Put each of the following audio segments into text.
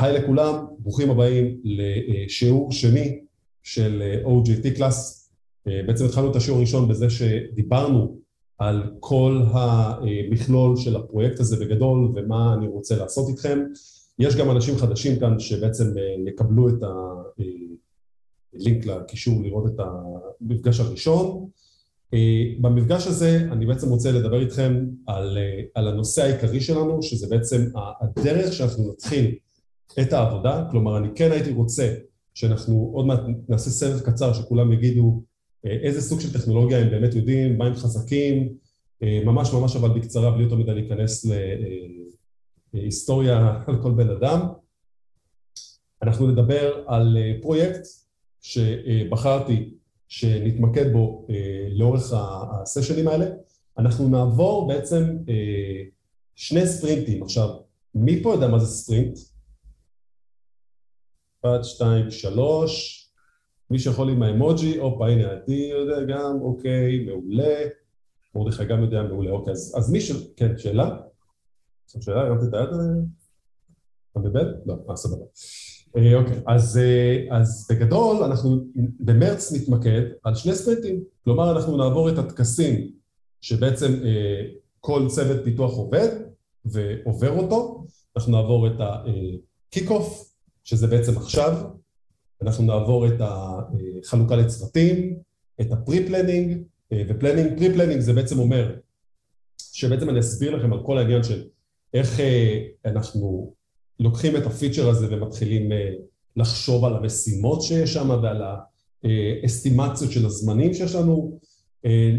היי לכולם, ברוכים הבאים לשיעור שני של OJT קלאס. בעצם התחלנו את השיעור הראשון בזה שדיברנו על כל המכלול של הפרויקט הזה בגדול ומה אני רוצה לעשות איתכם. יש גם אנשים חדשים כאן שבעצם יקבלו את הלינק לקישור לראות את המפגש הראשון. במפגש הזה אני בעצם רוצה לדבר איתכם על, על הנושא העיקרי שלנו, שזה בעצם הדרך שאנחנו נתחיל את העבודה, כלומר אני כן הייתי רוצה שאנחנו עוד מעט נעשה סבב קצר שכולם יגידו איזה סוג של טכנולוגיה הם באמת יודעים, מה הם חזקים, ממש ממש אבל בקצרה בלי יותר מדי להיכנס להיסטוריה על כל בן אדם. אנחנו נדבר על פרויקט שבחרתי שנתמקד בו לאורך הסשנים האלה. אנחנו נעבור בעצם שני ספרינטים. עכשיו, מי פה יודע מה זה ספרינט? אחת, שתיים, שלוש. מי שיכול עם האמוג'י, הופה, הנה עדי יודע גם, אוקיי, מעולה. מרדכי גם יודע, מעולה, אוקיי. אז, אז מי ש... כן, שאלה? יש שאלה? הרמת את היד? אתה מבלבל? לא, אה, סבבה. אוקיי, אז, אז בגדול אנחנו במרץ נתמקד על שני ספרינטים. כלומר, אנחנו נעבור את הטקסים שבעצם כל צוות פיתוח עובד ועובר אותו. אנחנו נעבור את ה kick-off, שזה בעצם עכשיו, אנחנו נעבור את החלוקה לצוותים, את ה pre-planning, ו planning, pre-planning זה בעצם אומר שבעצם אני אסביר לכם על כל העניין של איך אנחנו לוקחים את הפיצ'ר הזה ומתחילים לחשוב על המשימות שיש שם ועל האסטימציות של הזמנים שיש לנו,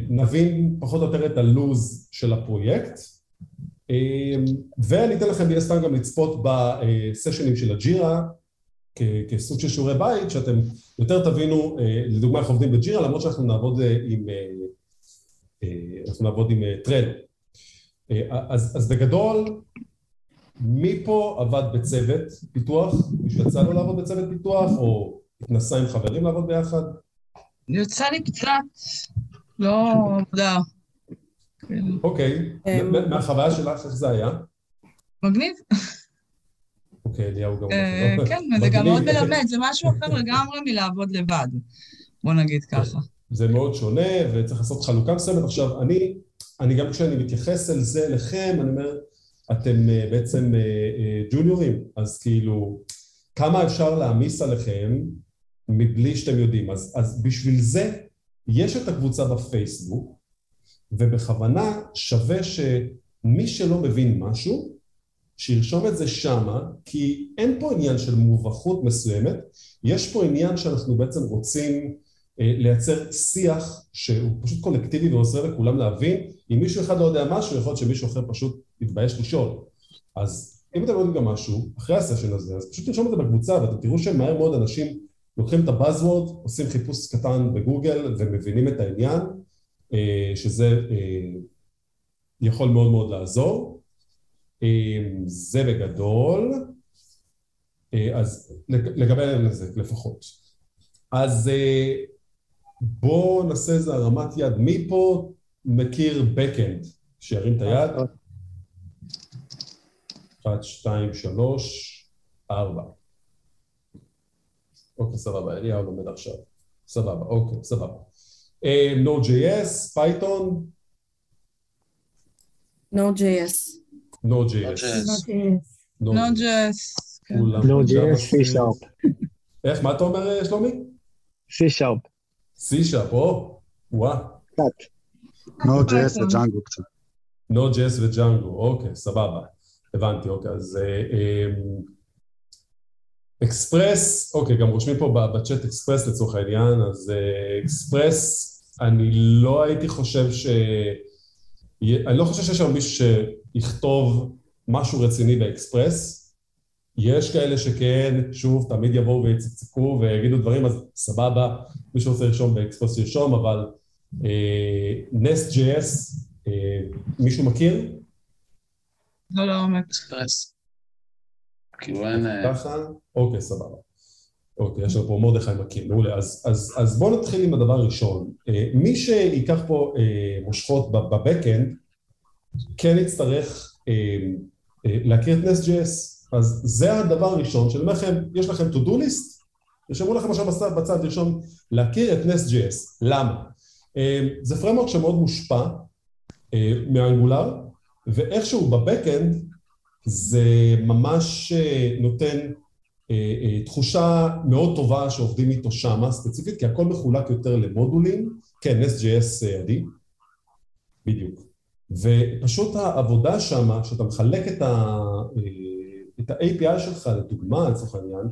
נבין פחות או יותר את הלוז של הפרויקט, ואני אתן לכם מן הסתם גם לצפות בסשנים של הג'ירה כסוג של שיעורי בית, שאתם יותר תבינו, לדוגמה איך עובדים בג'ירה, למרות שאנחנו נעבוד עם, אנחנו נעבוד עם טרל. אז, אז בגדול, מי פה עבד בצוות פיתוח? מישהו יצא לו לעבוד בצוות פיתוח, או התנסה עם חברים לעבוד ביחד? יצא לי קצת, לא עבודה. אוקיי, מהחוויה שלך, איך זה היה? מגניב. אוקיי, אליהו גם... כן, זה גם מאוד מלמד, זה משהו אחר לגמרי מלעבוד לבד, בוא נגיד ככה. זה מאוד שונה, וצריך לעשות חלוקה מסוימת. עכשיו, אני, אני גם כשאני מתייחס אל זה לכם, אני אומר, אתם בעצם ג'וניורים, אז כאילו, כמה אפשר להעמיס עליכם מבלי שאתם יודעים. אז, אז בשביל זה, יש את הקבוצה בפייסבוק, ובכוונה שווה שמי שלא מבין משהו, שירשום את זה שמה, כי אין פה עניין של מובכות מסוימת, יש פה עניין שאנחנו בעצם רוצים לייצר שיח שהוא פשוט קולקטיבי ועוזר לכולם להבין, אם מישהו אחד לא יודע משהו, יכול להיות שמישהו אחר פשוט יתבייש לשאול. אז אם אתם יודעים גם משהו, אחרי הסשן הזה, אז פשוט תרשום את זה בקבוצה, ואתם תראו שמהר מאוד אנשים לוקחים את הבאזוורד, עושים חיפוש קטן בגוגל ומבינים את העניין, שזה יכול מאוד מאוד לעזור. זה בגדול, אז לגבי לזה לפחות. אז בואו נעשה איזה הרמת יד. מי פה מכיר Backend? שירים את היד. אחת, שתיים, שלוש, ארבע. אוקיי, סבבה, אליהו לומד עכשיו. סבבה, אוקיי, סבבה. Node.js, Python? Node.js. Node.js. Node.js. Node.js, C-Sharp. איך, מה אתה אומר, שלומי? C-Sharp. C-Sharp, או, וואה. קצת. Node.js וג'אנגו קצת. Node.js וג'אנגו, אוקיי, סבבה. הבנתי, אוקיי, אז אקספרס, אוקיי, גם רושמים פה בצ'אט אקספרס לצורך העניין, אז אקספרס, אני לא הייתי חושב ש... אני לא חושב שיש שם מישהו שיכתוב משהו רציני באקספרס. יש כאלה שכן, שוב, תמיד יבואו ויצקצקו ויגידו דברים, אז סבבה, מי שרוצה לרשום באקספרס ירשום, אבל Nest.js, מישהו מכיר? לא, לא, באמת. אקספרס. כאילו אין... ככה? אוקיי, סבבה. אוקיי, יש לנו פה מרדכי מכיר, מעולה. אז, אז, אז בואו נתחיל עם הדבר הראשון. מי שייקח פה מושכות בבקאנד, כן יצטרך להכיר את Nest.js. אז זה הדבר הראשון, שאני אומר לכם, יש לכם to do list, תרשמו לכם עכשיו בצד, בצד לרשום להכיר את Nest.js. למה? אה, זה framework שמאוד מושפע אה, מאנגולר, ואיכשהו בבקאנד זה ממש אה, נותן תחושה מאוד טובה שעובדים איתו שמה ספציפית, כי הכל מחולק יותר למודולים, כן, Nest.js עדי, בדיוק. ופשוט העבודה שמה, שאתה מחלק את, ה, את ה-API שלך, לדוגמה, לצורך העניין,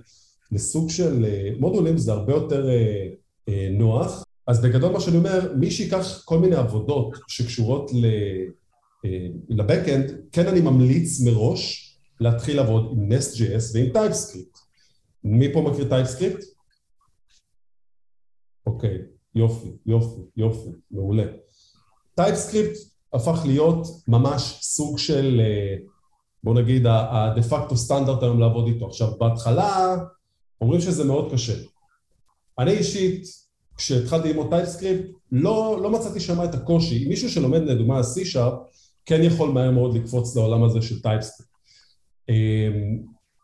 לסוג של מודולים זה הרבה יותר נוח, אז בגדול מה שאני אומר, מי שיקח כל מיני עבודות שקשורות ל backend, כן אני ממליץ מראש להתחיל לעבוד עם Nest.js ועם TypeScript. מי פה מכיר TypeScript? אוקיי, יופי, יופי, יופי, מעולה. TypeScript הפך להיות ממש סוג של, בוא נגיד, הדה פקטו סטנדרט היום לעבוד איתו. עכשיו, בהתחלה אומרים שזה מאוד קשה. אני אישית כשהתחלתי ללמוד TypeScript, לא, לא מצאתי שם את הקושי. מישהו שלומד לדוגמה C-Sharp, כן יכול מהר מאוד לקפוץ לעולם הזה של TypeScript.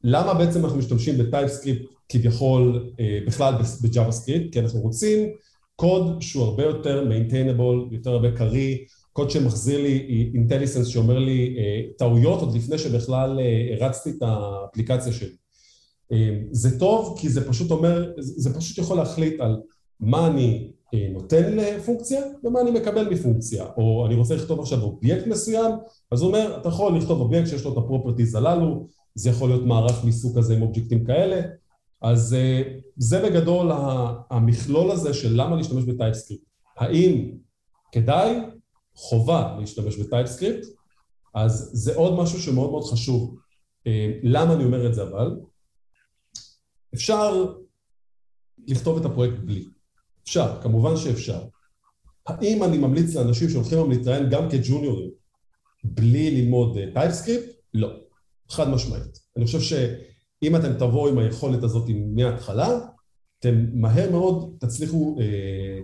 למה בעצם אנחנו משתמשים ב TypeScript כביכול אה, בכלל ב JavaScript? כי אנחנו רוצים קוד שהוא הרבה יותר maintainable, יותר הרבה קריא, קוד שמחזיר לי IntelliSense שאומר לי אה, טעויות עוד לפני שבכלל אה, הרצתי את האפליקציה שלי. אמ, זה טוב כי זה פשוט אומר, זה פשוט יכול להחליט על מה אני אה, נותן לפונקציה ומה אני מקבל מפונקציה, או אני רוצה לכתוב עכשיו אובייקט מסוים, אז הוא אומר, אתה יכול לכתוב אובייקט שיש לו את ה properties הללו, זה יכול להיות מערך מסוג כזה עם אובייקטים כאלה, אז אה, זה בגדול המכלול הזה של למה להשתמש ב TypeScript. האם כדאי? חובה להשתמש ב TypeScript, אז זה עוד משהו שמאוד מאוד חשוב. אה, למה אני אומר את זה אבל? אפשר לכתוב את הפרויקט בלי. אפשר, כמובן שאפשר. האם אני ממליץ לאנשים שהולכים היום להתראיין גם כג'וניורים בלי ללמוד TypeScript? אה, לא, חד משמעית. אני חושב שאם אתם תבואו עם היכולת הזאת מההתחלה, אתם מהר מאוד תצליחו אה,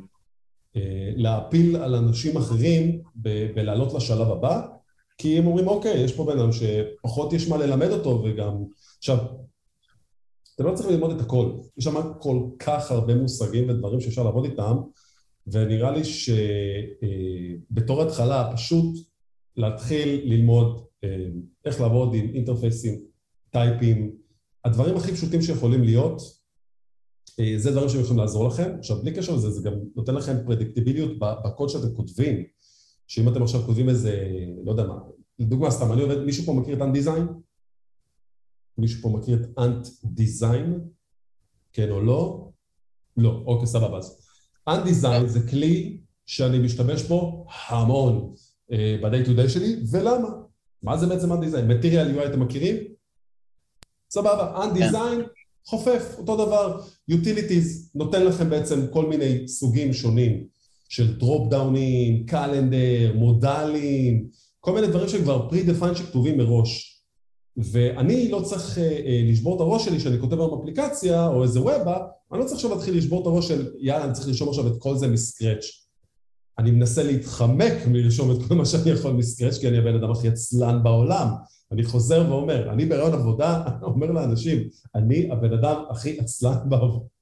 אה, להאפיל על אנשים אחרים ולעלות לשלב הבא, כי הם אומרים, אוקיי, יש פה בן אדם שפחות יש מה ללמד אותו וגם... עכשיו, אתם לא צריכים ללמוד את הכל. יש שם כל כך הרבה מושגים ודברים שאפשר לעבוד איתם, ונראה לי שבתור התחלה פשוט להתחיל ללמוד אה, איך לעבוד עם אינטרפייסים, טייפים, הדברים הכי פשוטים שיכולים להיות, אה, זה דברים שיכולים לעזור לכם. עכשיו, בלי קשר לזה, זה גם נותן לכם פרדיקטיביליות בקוד שאתם כותבים, שאם אתם עכשיו כותבים איזה, לא יודע מה, לדוגמה סתם, אני עובד, מישהו פה מכיר את אנדיזיין? מישהו פה מכיר את Ant Design? כן או לא? לא, אוקיי, סבבה. אז Ant Design זה כלי שאני משתמש בו המון אה, ב-day to day שלי, ולמה? מה זה בעצם Ant Design? Material UI אתם מכירים? סבבה, Ant Design חופף, אותו דבר. Utilities נותן לכם בעצם כל מיני סוגים שונים של dropdown ים, calendar, מודלים, כל מיני דברים שכבר pre-defined שכתובים מראש. ואני לא צריך uh, uh, לשבור את הראש שלי שאני כותב היום אפליקציה או איזה ובה, אני לא צריך עכשיו להתחיל לשבור את הראש של יאללה, אני צריך לרשום עכשיו את כל זה מסקרץ'. אני מנסה להתחמק מלרשום את כל מה שאני יכול מסקרץ', כי אני הבן אדם הכי עצלן בעולם. אני חוזר ואומר, אני ברעיון עבודה אומר לאנשים, אני הבן אדם הכי עצלן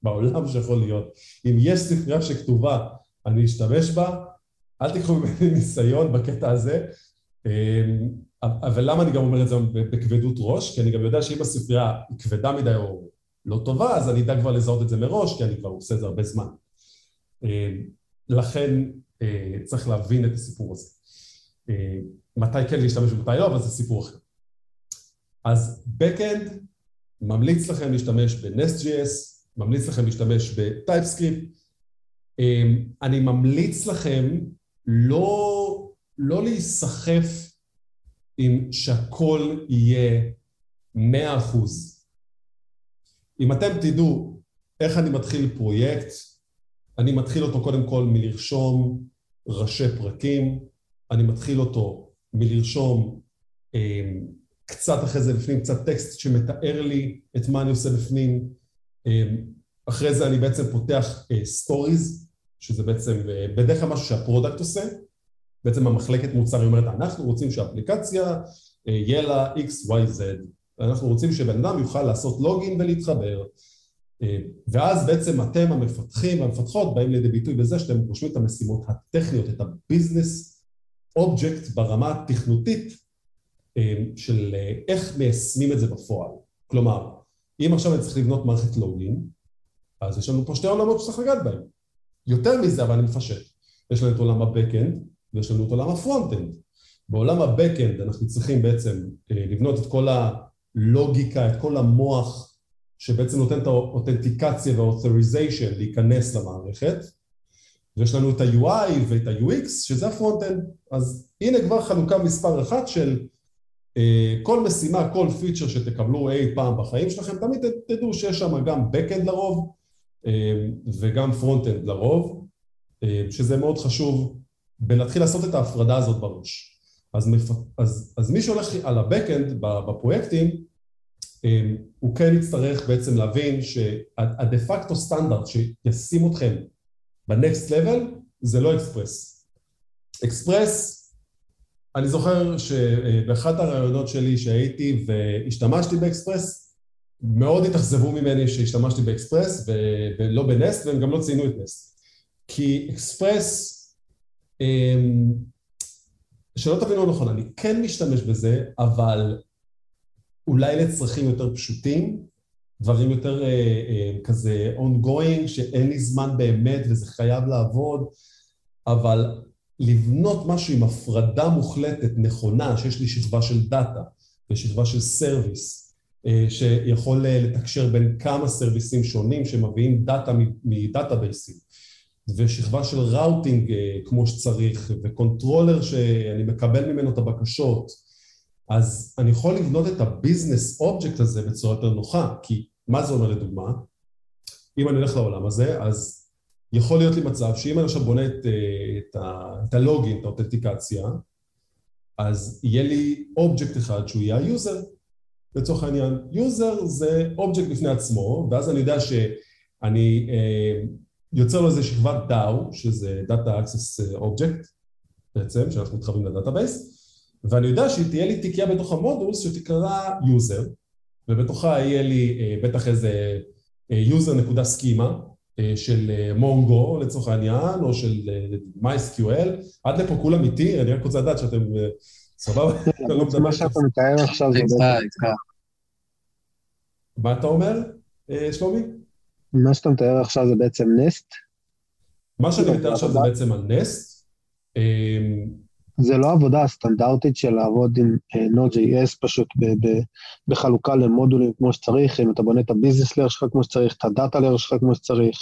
בעולם שיכול להיות. אם יש ספרייה שכתובה, אני אשתמש בה, אל תיקחו ממני ניסיון בקטע הזה. אמ, אבל למה אני גם אומר את זה בכבדות ראש? כי אני גם יודע שאם הספרייה היא כבדה מדי או לא טובה, אז אני אדע כבר לזהות את זה מראש, כי אני כבר עושה את זה הרבה זמן. אה, לכן צריך להבין את הסיפור הזה. אה, מתי כן להשתמש ומתי לא, אבל זה סיפור אחר. אז Backend ממליץ לכם להשתמש ב-Nest.js, ממליץ לכם להשתמש ב-TypeScript. אני ממליץ לכם לא, לא להיסחף עם שהכל יהיה מאה אחוז. אם אתם תדעו איך אני מתחיל פרויקט, אני מתחיל אותו קודם כל מלרשום ראשי פרקים, אני מתחיל אותו מלרשום אה, קצת אחרי זה בפנים, קצת טקסט שמתאר לי את מה אני עושה בפנים. אה, אחרי זה אני בעצם פותח stories, אה, שזה בעצם אה, בדרך כלל משהו שה product עושה, בעצם המחלקת מוצר אומרת, אנחנו רוצים שהאפליקציה אה, יהיה לה x, y, z, אנחנו רוצים שבן אדם יוכל לעשות login ולהתחבר. אה, ואז בעצם אתם המפתחים והמפתחות באים לידי ביטוי בזה שאתם רושמים את המשימות הטכניות, את ה business אובייקט ברמה התכנותית אה, של אה, איך מיישמים את זה בפועל. כלומר, אם עכשיו אני צריך לבנות מערכת לוגין, אז יש לנו פה שתי עולמות שצריך לגעת בהם. יותר מזה, אבל אני מפשט. יש לנו את עולם ה-Backend ויש לנו את עולם ה-Frontend. בעולם ה-Backend אנחנו צריכים בעצם לבנות את כל הלוגיקה, את כל המוח שבעצם נותן את האותנטיקציה והאותוריזיישן להיכנס למערכת, ויש לנו את ה-UI ואת ה-UX, שזה ה front-end. אז הנה כבר חלוקה מספר אחת של אה, כל משימה, כל פיצ'ר שתקבלו אי פעם בחיים שלכם, תמיד תדעו שיש שם גם backend לרוב אה, וגם front-end לרוב, אה, שזה מאוד חשוב בלהתחיל לעשות את ההפרדה הזאת בראש. אז, מפ... אז, אז מי שהולך על ה-backend בפרויקטים, הוא כן יצטרך בעצם להבין שהדה פקטו סטנדרט שישים אתכם ב next level זה לא Express. Express, אני זוכר שבאחד הראיונות שלי שהייתי והשתמשתי באקספרס, מאוד התאכזבו ממני שהשתמשתי באקספרס ולא ב Nest והם גם לא ציינו את Nest. כי אקספרס, אמ, שלא תבינו נכון, אני כן משתמש בזה, אבל אולי לצרכים יותר פשוטים, דברים יותר אה, אה, כזה ongoing, שאין לי זמן באמת וזה חייב לעבוד, אבל לבנות משהו עם הפרדה מוחלטת, נכונה, שיש לי שכבה של דאטה ושכבה של service, אה, שיכול אה, לתקשר בין כמה service ים שונים שמביאים דאטה מ database ים, ושכבה של routing אה, כמו שצריך, ו controller שאני מקבל ממנו את הבקשות, אז אני יכול לבנות את ה business object הזה בצורה יותר נוחה, כי מה זה אומר לדוגמה? אם אני הולך לעולם הזה, אז יכול להיות לי מצב שאם אני עכשיו בונה את, אה, את, ה, את ה login, את האותנטיקציה, אז יהיה לי אובייקט אחד שהוא יהיה ה user, לצורך העניין. user זה אובייקט בפני עצמו, ואז אני יודע שאני אה, יוצר לו איזה שכבת DAO, שזה Data Access Object בעצם, שאנחנו מתחברים ל database, ואני יודע שתהיה לי תיקייה בתוך ה modules שתקרא user, ובתוכה יהיה לי אה, בטח איזה אה, user נקודה schema אה, של Mongo לצורך העניין, או של MySQL, עד לפה כולם איתי, אני רק רוצה לדעת שאתם סבבה? לא מה שאתה מתאר עכשיו זה בעצם... מה אתה אומר, שלומי? מה שאתה מתאר עכשיו זה בעצם Nest? מה שאני מתאר עכשיו זה בעצם ה-Nest. זה לא עבודה הסטנדרטית של לעבוד עם uh, Node.js פשוט ב- ב- בחלוקה למודולים כמו שצריך, אם אתה בונה את ה-business layer שלך כמו שצריך, את ה-data layer שלך כמו שצריך,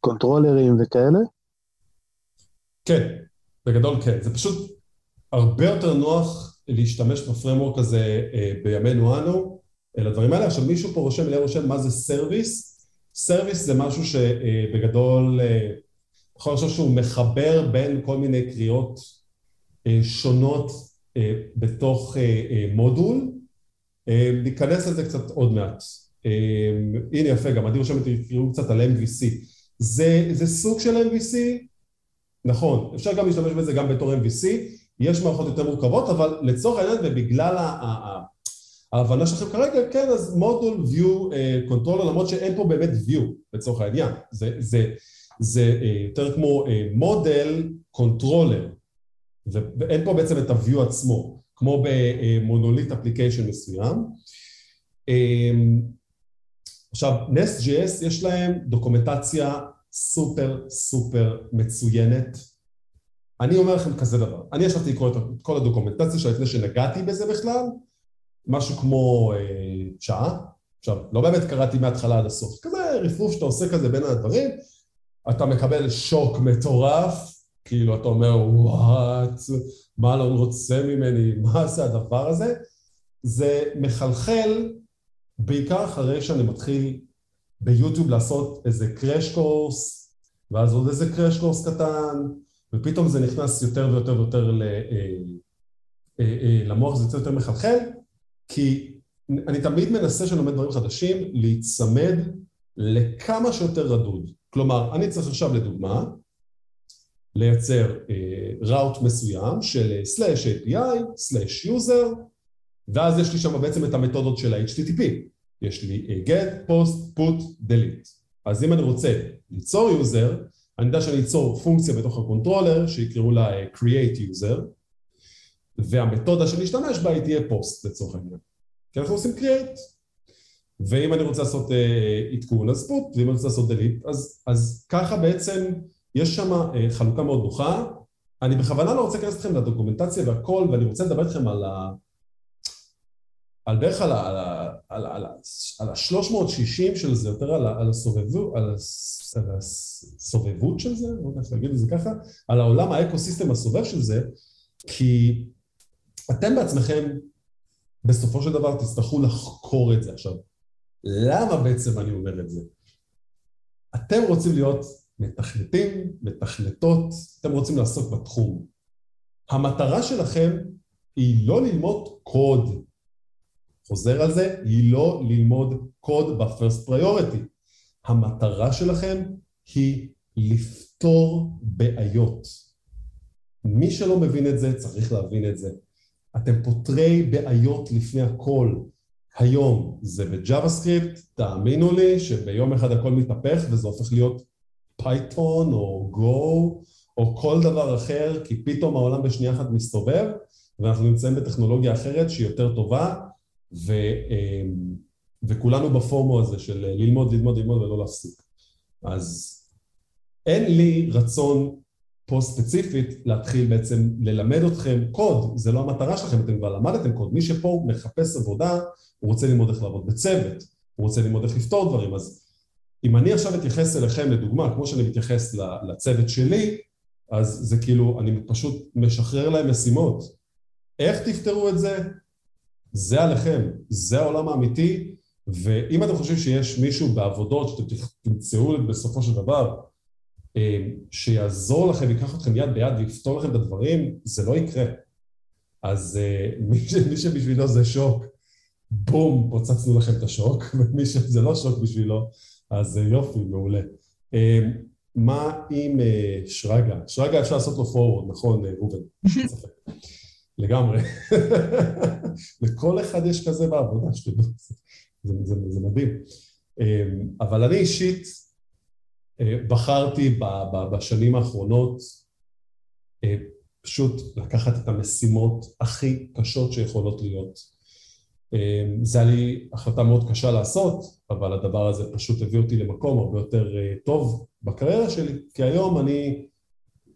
controllerים וכאלה? כן, בגדול כן. זה פשוט הרבה יותר נוח להשתמש ב-framework הזה uh, בימינו אנו, לדברים האלה. עכשיו מישהו פה רושם, אליהו רושם מה זה service. סרוויס זה משהו שבגדול, uh, יכול לחשוב שהוא מחבר בין כל מיני קריאות אה, שונות אה, בתוך אה, מודול. ניכנס לזה קצת עוד מעט. הנה יפה, גם עדי רושמת, תקראו קצת על MVC. זה, זה סוג של MVC, נכון, אפשר גם להשתמש בזה גם בתור MVC, יש מערכות יותר מורכבות, אבל לצורך העניין ובגלל ההבנה שלכם כרגע, כן, אז model view controller, למרות שאין פה באמת view לצורך העניין, זה, זה, זה יותר כמו model controller, ואין פה בעצם את ה-view עצמו, כמו ב-monolith application מסוים. אמ, עכשיו, Nest.js יש להם documentation סופר סופר מצוינת. אני אומר לכם כזה דבר, אני ישבתי לקרוא את כל הדוקומנטציה שלה לפני שנגעתי בזה בכלל, משהו כמו אה, שעה. עכשיו, לא באמת קראתי מההתחלה עד הסוף, כזה רפרוף שאתה עושה כזה בין הדברים, אתה מקבל שוק מטורף, כאילו אתה אומר, וואט, מה אלון רוצה ממני, מה זה הדבר הזה? זה מחלחל בעיקר אחרי שאני מתחיל ביוטיוב לעשות איזה קראש קורס, ואז עוד איזה crash course קטן, ופתאום זה נכנס יותר ויותר ויותר ל, אה, אה, אה, למוח, זה יותר מחלחל, כי אני תמיד מנסה כשאני לומד דברים חדשים להיצמד לכמה שיותר רדוד. כלומר, אני צריך עכשיו לדוגמה, לייצר route uh, מסוים של slash API, slash user, ואז יש לי שם בעצם את המתודות של ה-HTTP. יש לי אה, get, post, put, delete. אז אם אני רוצה ליצור user, אני יודע שאני אצור פונקציה בתוך הקונטרולר שיקראו לה אה, create user, והמתודה שנשתמש בה היא תהיה post לצורך העניין. כי אנחנו עושים create. ואם אני רוצה לעשות uh, עדכון אז put, ואם אני רוצה לעשות delete, אז, אז ככה בעצם יש שם uh, חלוקה מאוד נוחה. אני בכוונה לא רוצה להיכנס אתכם ל-documentation והכל, ואני רוצה לדבר איתכם על ה... על בערך על, על, על, על, על ה-360 של זה, יותר על, על, הסובבו, על, על הסובבות של זה, לא יודע איך להגיד את זה ככה, על העולם האקו-סיסטם הסובב של זה, כי אתם בעצמכם בסופו של דבר תצטרכו לחקור את זה עכשיו. למה בעצם אני אומר את זה? אתם רוצים להיות מתכנתים, מתכנתות, אתם רוצים לעסוק בתחום. המטרה שלכם היא לא ללמוד קוד. חוזר על זה, היא לא ללמוד קוד ב-first priority. המטרה שלכם היא לפתור בעיות. מי שלא מבין את זה, צריך להבין את זה. אתם פותרי בעיות לפני הכל. היום זה ב-JavaScript, תאמינו לי שביום אחד הכל מתהפך וזה הופך להיות Python או Go או כל דבר אחר, כי פתאום העולם בשנייה אחת מסתובב ואנחנו נמצאים בטכנולוגיה אחרת שהיא יותר טובה ו, אמ, וכולנו ב-FOMO הזה של ללמוד, ללמוד, ללמוד ולא להפסיק. אז אין לי רצון פה ספציפית להתחיל בעצם ללמד אתכם קוד, זה לא המטרה שלכם, אתם כבר למדתם קוד, מי שפה מחפש עבודה, הוא רוצה ללמוד איך לעבוד בצוות, הוא רוצה ללמוד איך לפתור דברים, אז אם אני עכשיו אתייחס אליכם לדוגמה, כמו שאני מתייחס לצוות שלי, אז זה כאילו, אני פשוט משחרר להם משימות. איך תפתרו את זה? זה עליכם, זה העולם האמיתי, ואם אתם חושבים שיש מישהו בעבודות שאתם תמצאו בסופו של דבר, אה, שיעזור לכם, ייקח אתכם יד ביד ויפתור לכם את הדברים, זה לא יקרה. אז אה, מי, ש, מי שבשבילו זה שוק, בום, פוצצנו לכם את השוק, ומי שזה לא שוק בשבילו, אז אה, יופי, מעולה. מה עם שרגא? שרגא אפשר לעשות לו פורוורד, נכון, ראובן? לגמרי. לכל אחד יש כזה בעבודה, שתדעו, זה, זה, זה, מדהים. אבל אני אישית, אה, בחרתי בשנים האחרונות אה, פשוט לקחת את המשימות הכי קשות שיכולות להיות. אה, זה היה לי החלטה מאוד קשה לעשות, אבל הדבר הזה פשוט הביא אותי למקום הרבה יותר טוב בקריירה שלי, כי היום אני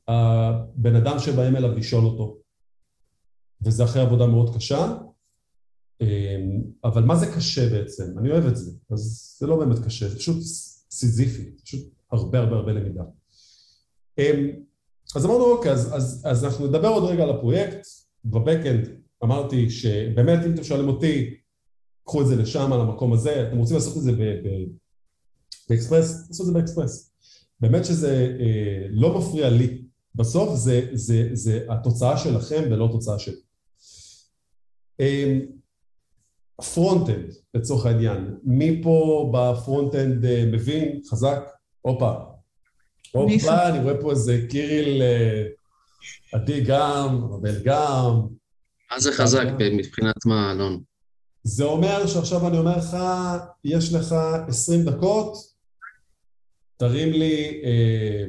הבן אדם שבאים אליו לשאול אותו, וזה אחרי עבודה מאוד קשה, אבל מה זה קשה בעצם? אני אוהב את זה, אז זה לא באמת קשה, זה פשוט סיזיפי, פשוט הרבה הרבה הרבה למידה. אמ, אז אמרנו אוקיי, אז, אז, אז אנחנו נדבר עוד רגע על הפרויקט, ב-backend אמרתי שבאמת אם אתם שואלים אותי, קחו את זה לשם, על המקום הזה, אתם רוצים לעשות את זה ב-Express, תעשו את זה ב-Express. באמת שזה אה, לא מפריע לי, בסוף זה, זה, זה התוצאה שלכם ולא תוצאה שלי. Front-end לצורך העניין, מי פה ב-front-end אה, מבין, חזק? הופה. הופה, אני רואה פה איזה קיריל, אה, עדי גם, ארבל גם. מה זה חזק מבחינת מה, אלון? זה אומר שעכשיו אני אומר לך, יש לך עשרים דקות, תרים לי אה,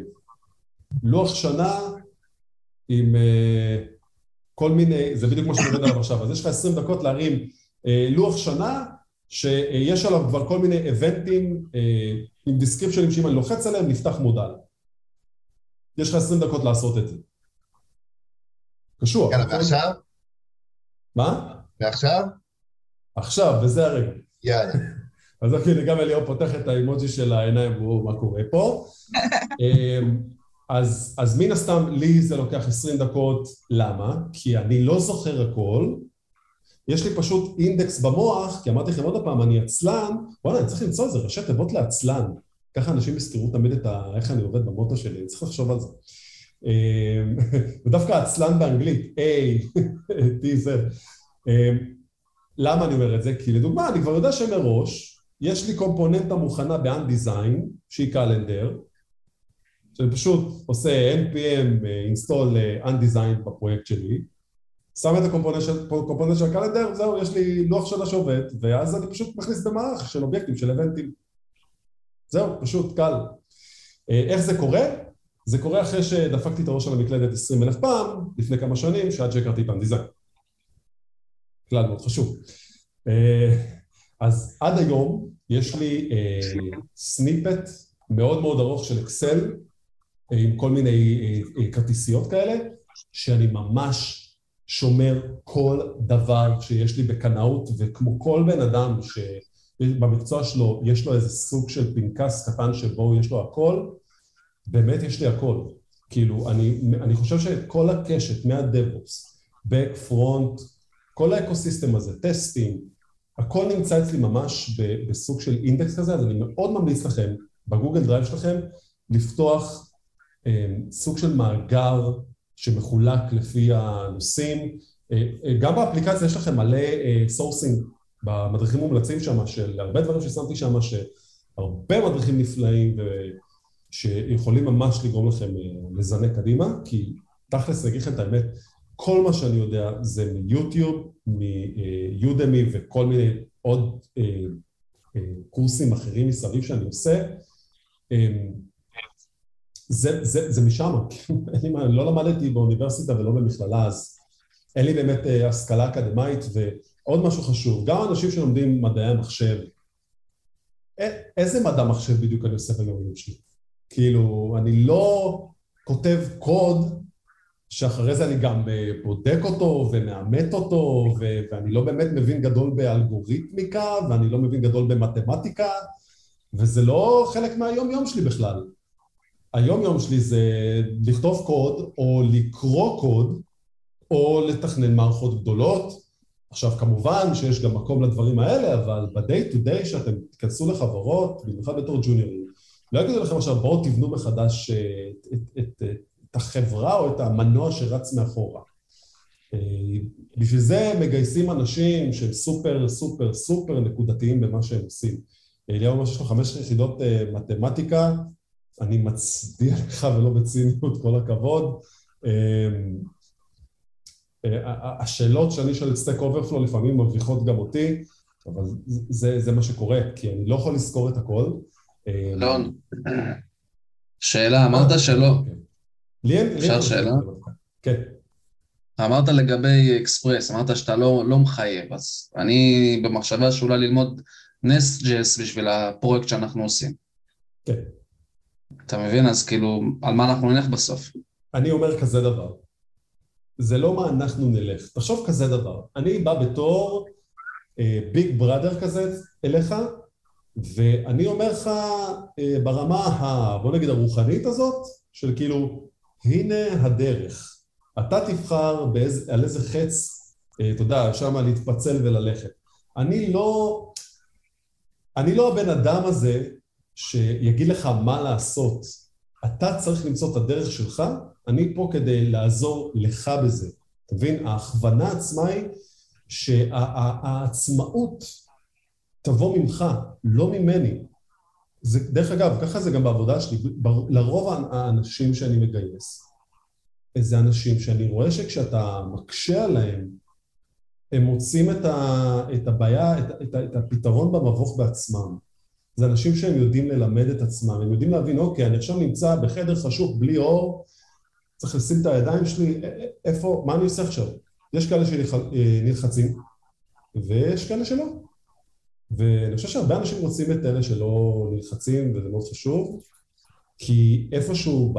לוח שנה עם אה, כל מיני, זה בדיוק מה שאני עובד עליו עכשיו, אז יש לך עשרים דקות להרים אה, לוח שנה שיש עליו כבר כל מיני איבנטים אה, עם דיסקריפשנים שאם אני לוחץ עליהם נפתח מודל. יש לך עשרים דקות לעשות את זה. קשוח. יאללה, ועכשיו? מה? ועכשיו? עכשיו, וזה הרגע. יאללה. אז אוקיי, גם אליהו פותח את האימוג'י של העיניים, והוא מה קורה פה. אמ, אז, אז מן הסתם, לי זה לוקח עשרים דקות, למה? כי אני לא זוכר הכל, יש לי פשוט אינדקס במוח, כי אמרתי לכם עוד פעם, אני עצלן, וואלה, אני צריך למצוא איזה ראשי תיבות לעצלן. ככה אנשים יזכרו תמיד את ה... איך אני עובד במוטו שלי, אני צריך לחשוב על זה. אמ, ודווקא עצלן באנגלית, A, T, Z. אמ, למה אני אומר את זה? כי לדוגמה, אני כבר יודע שמראש יש לי קומפוננטה מוכנה ב-undesign, שהיא קלנדר, שאני פשוט עושה npm install undesign בפרויקט שלי, שם את הקומפוננט של, הקלנדר, זהו, יש לי לוח שנה שעובד, ואז אני פשוט מכניס במערך של אובייקטים, של איבנטים. זהו, פשוט, קל. אה, איך זה קורה? זה קורה אחרי שדפקתי את הראש על המקלדת עשרים אלף פעם, לפני כמה שנים, שעד שהכרתי פעם דיזיין. כלל מאוד חשוב. אה, אז עד היום יש לי סניפט מאוד מאוד ארוך של אקסל, עם כל מיני כרטיסיות כאלה, שאני ממש שומר כל דבר שיש לי בקנאות, וכמו כל בן אדם שבמקצוע שלו יש לו איזה סוג של פנקס קטן שבו יש לו הכל, באמת יש לי הכל. כאילו, אני, אני חושב שכל הקשת מה-DevOps, Back, Front, כל ה-ecosystem הזה, טסטים, הכל נמצא אצלי ממש בסוג של אינדקס כזה, אז אני מאוד ממליץ לכם, ב-Google Drive שלכם, לפתוח אה, סוג של מאגר שמחולק לפי הנושאים. אה, אה, גם באפליקציה יש לכם מלא sourcing במדריכים מומלצים שם, של הרבה דברים ששמתי שם, שהרבה מדריכים נפלאים שיכולים ממש לגרום לכם לזנק קדימה, כי תכלס, אני אגיד לכם את האמת, כל מה שאני יודע זה מיוטיוב, מיודמי וכל מיני עוד קורסים אחרים מסביב שאני עושה. זה, זה, זה משם, אני לא למדתי באוניברסיטה ולא במכללה, אז אין לי באמת אה, השכלה אקדמית, ועוד משהו חשוב, גם אנשים שלומדים מדעי המחשב, איזה מדע מחשב בדיוק אני עושה ביום שלי? כאילו, אני לא כותב קוד שאחרי זה אני גם אה, בודק אותו ומאמת אותו, ואני לא באמת מבין גדול באלגוריתמיקה, ואני לא מבין גדול במתמטיקה, וזה לא חלק מהיום-יום שלי בכלל. היום יום שלי זה לכתוב קוד, או לקרוא קוד, או לתכנן מערכות גדולות. עכשיו, כמובן שיש גם מקום לדברים האלה, אבל ב-day to day שאתם תיכנסו לחברות, במיוחד בתור ג'וניורים, לא יגידו לכם עכשיו, בואו תבנו מחדש אה, את, את, את, את החברה או את המנוע שרץ מאחורה. אה, בשביל זה מגייסים אנשים שהם סופר סופר סופר נקודתיים במה שהם עושים. אליהו אומר שיש לו חמש יחידות אה, מתמטיקה, אני מצדיע לך ולא בציניות, כל הכבוד. השאלות שאני שואל את Stack Overflow לפעמים מביכות גם אותי, אבל זה, זה מה שקורה, כי אני לא יכול לזכור את הכל. אלון, שאלה, אמרת שלא. אוקיי. אפשר שאלה? כן. אמרת לגבי אקספרס, אמרת שאתה לא, לא מחייב, אז אני במחשבה שאולי ללמוד Nest.js בשביל הפרויקט שאנחנו עושים. כן. אתה מבין? אז כאילו, על מה אנחנו נלך בסוף? אני אומר כזה דבר, זה לא מה אנחנו נלך, תחשוב כזה דבר, אני בא בתור ביג uh, בראדר כזה אליך, ואני אומר לך uh, ברמה, ה, בוא נגיד הרוחנית הזאת, של כאילו, הנה הדרך, אתה תבחר באיז, על איזה חץ, uh, אתה יודע, שם להתפצל וללכת. אני לא, אני לא הבן אדם הזה שיגיד לך מה לעשות. אתה צריך למצוא את הדרך שלך, אני פה כדי לעזור לך בזה. אתה מבין? ההכוונה עצמה היא שהעצמאות תבוא ממך, לא ממני. זה, דרך אגב, ככה זה גם בעבודה שלי, לרוב האנשים שאני מגייס, זה אנשים שאני רואה שכשאתה מקשה עליהם, הם מוצאים את, ה, את הבעיה, את, את, את הפתרון במבוך בעצמם. זה אנשים שהם יודעים ללמד את עצמם, הם יודעים להבין, אוקיי, אני עכשיו נמצא בחדר חשוך בלי אור, צריך לשים את הידיים שלי, איפה, מה אני עושה עכשיו? יש כאלה שנלחצים, ויש כאלה שלא. ואני חושב שהרבה אנשים רוצים את אלה שלא נלחצים, וזה מאוד חשוב, כי איפשהו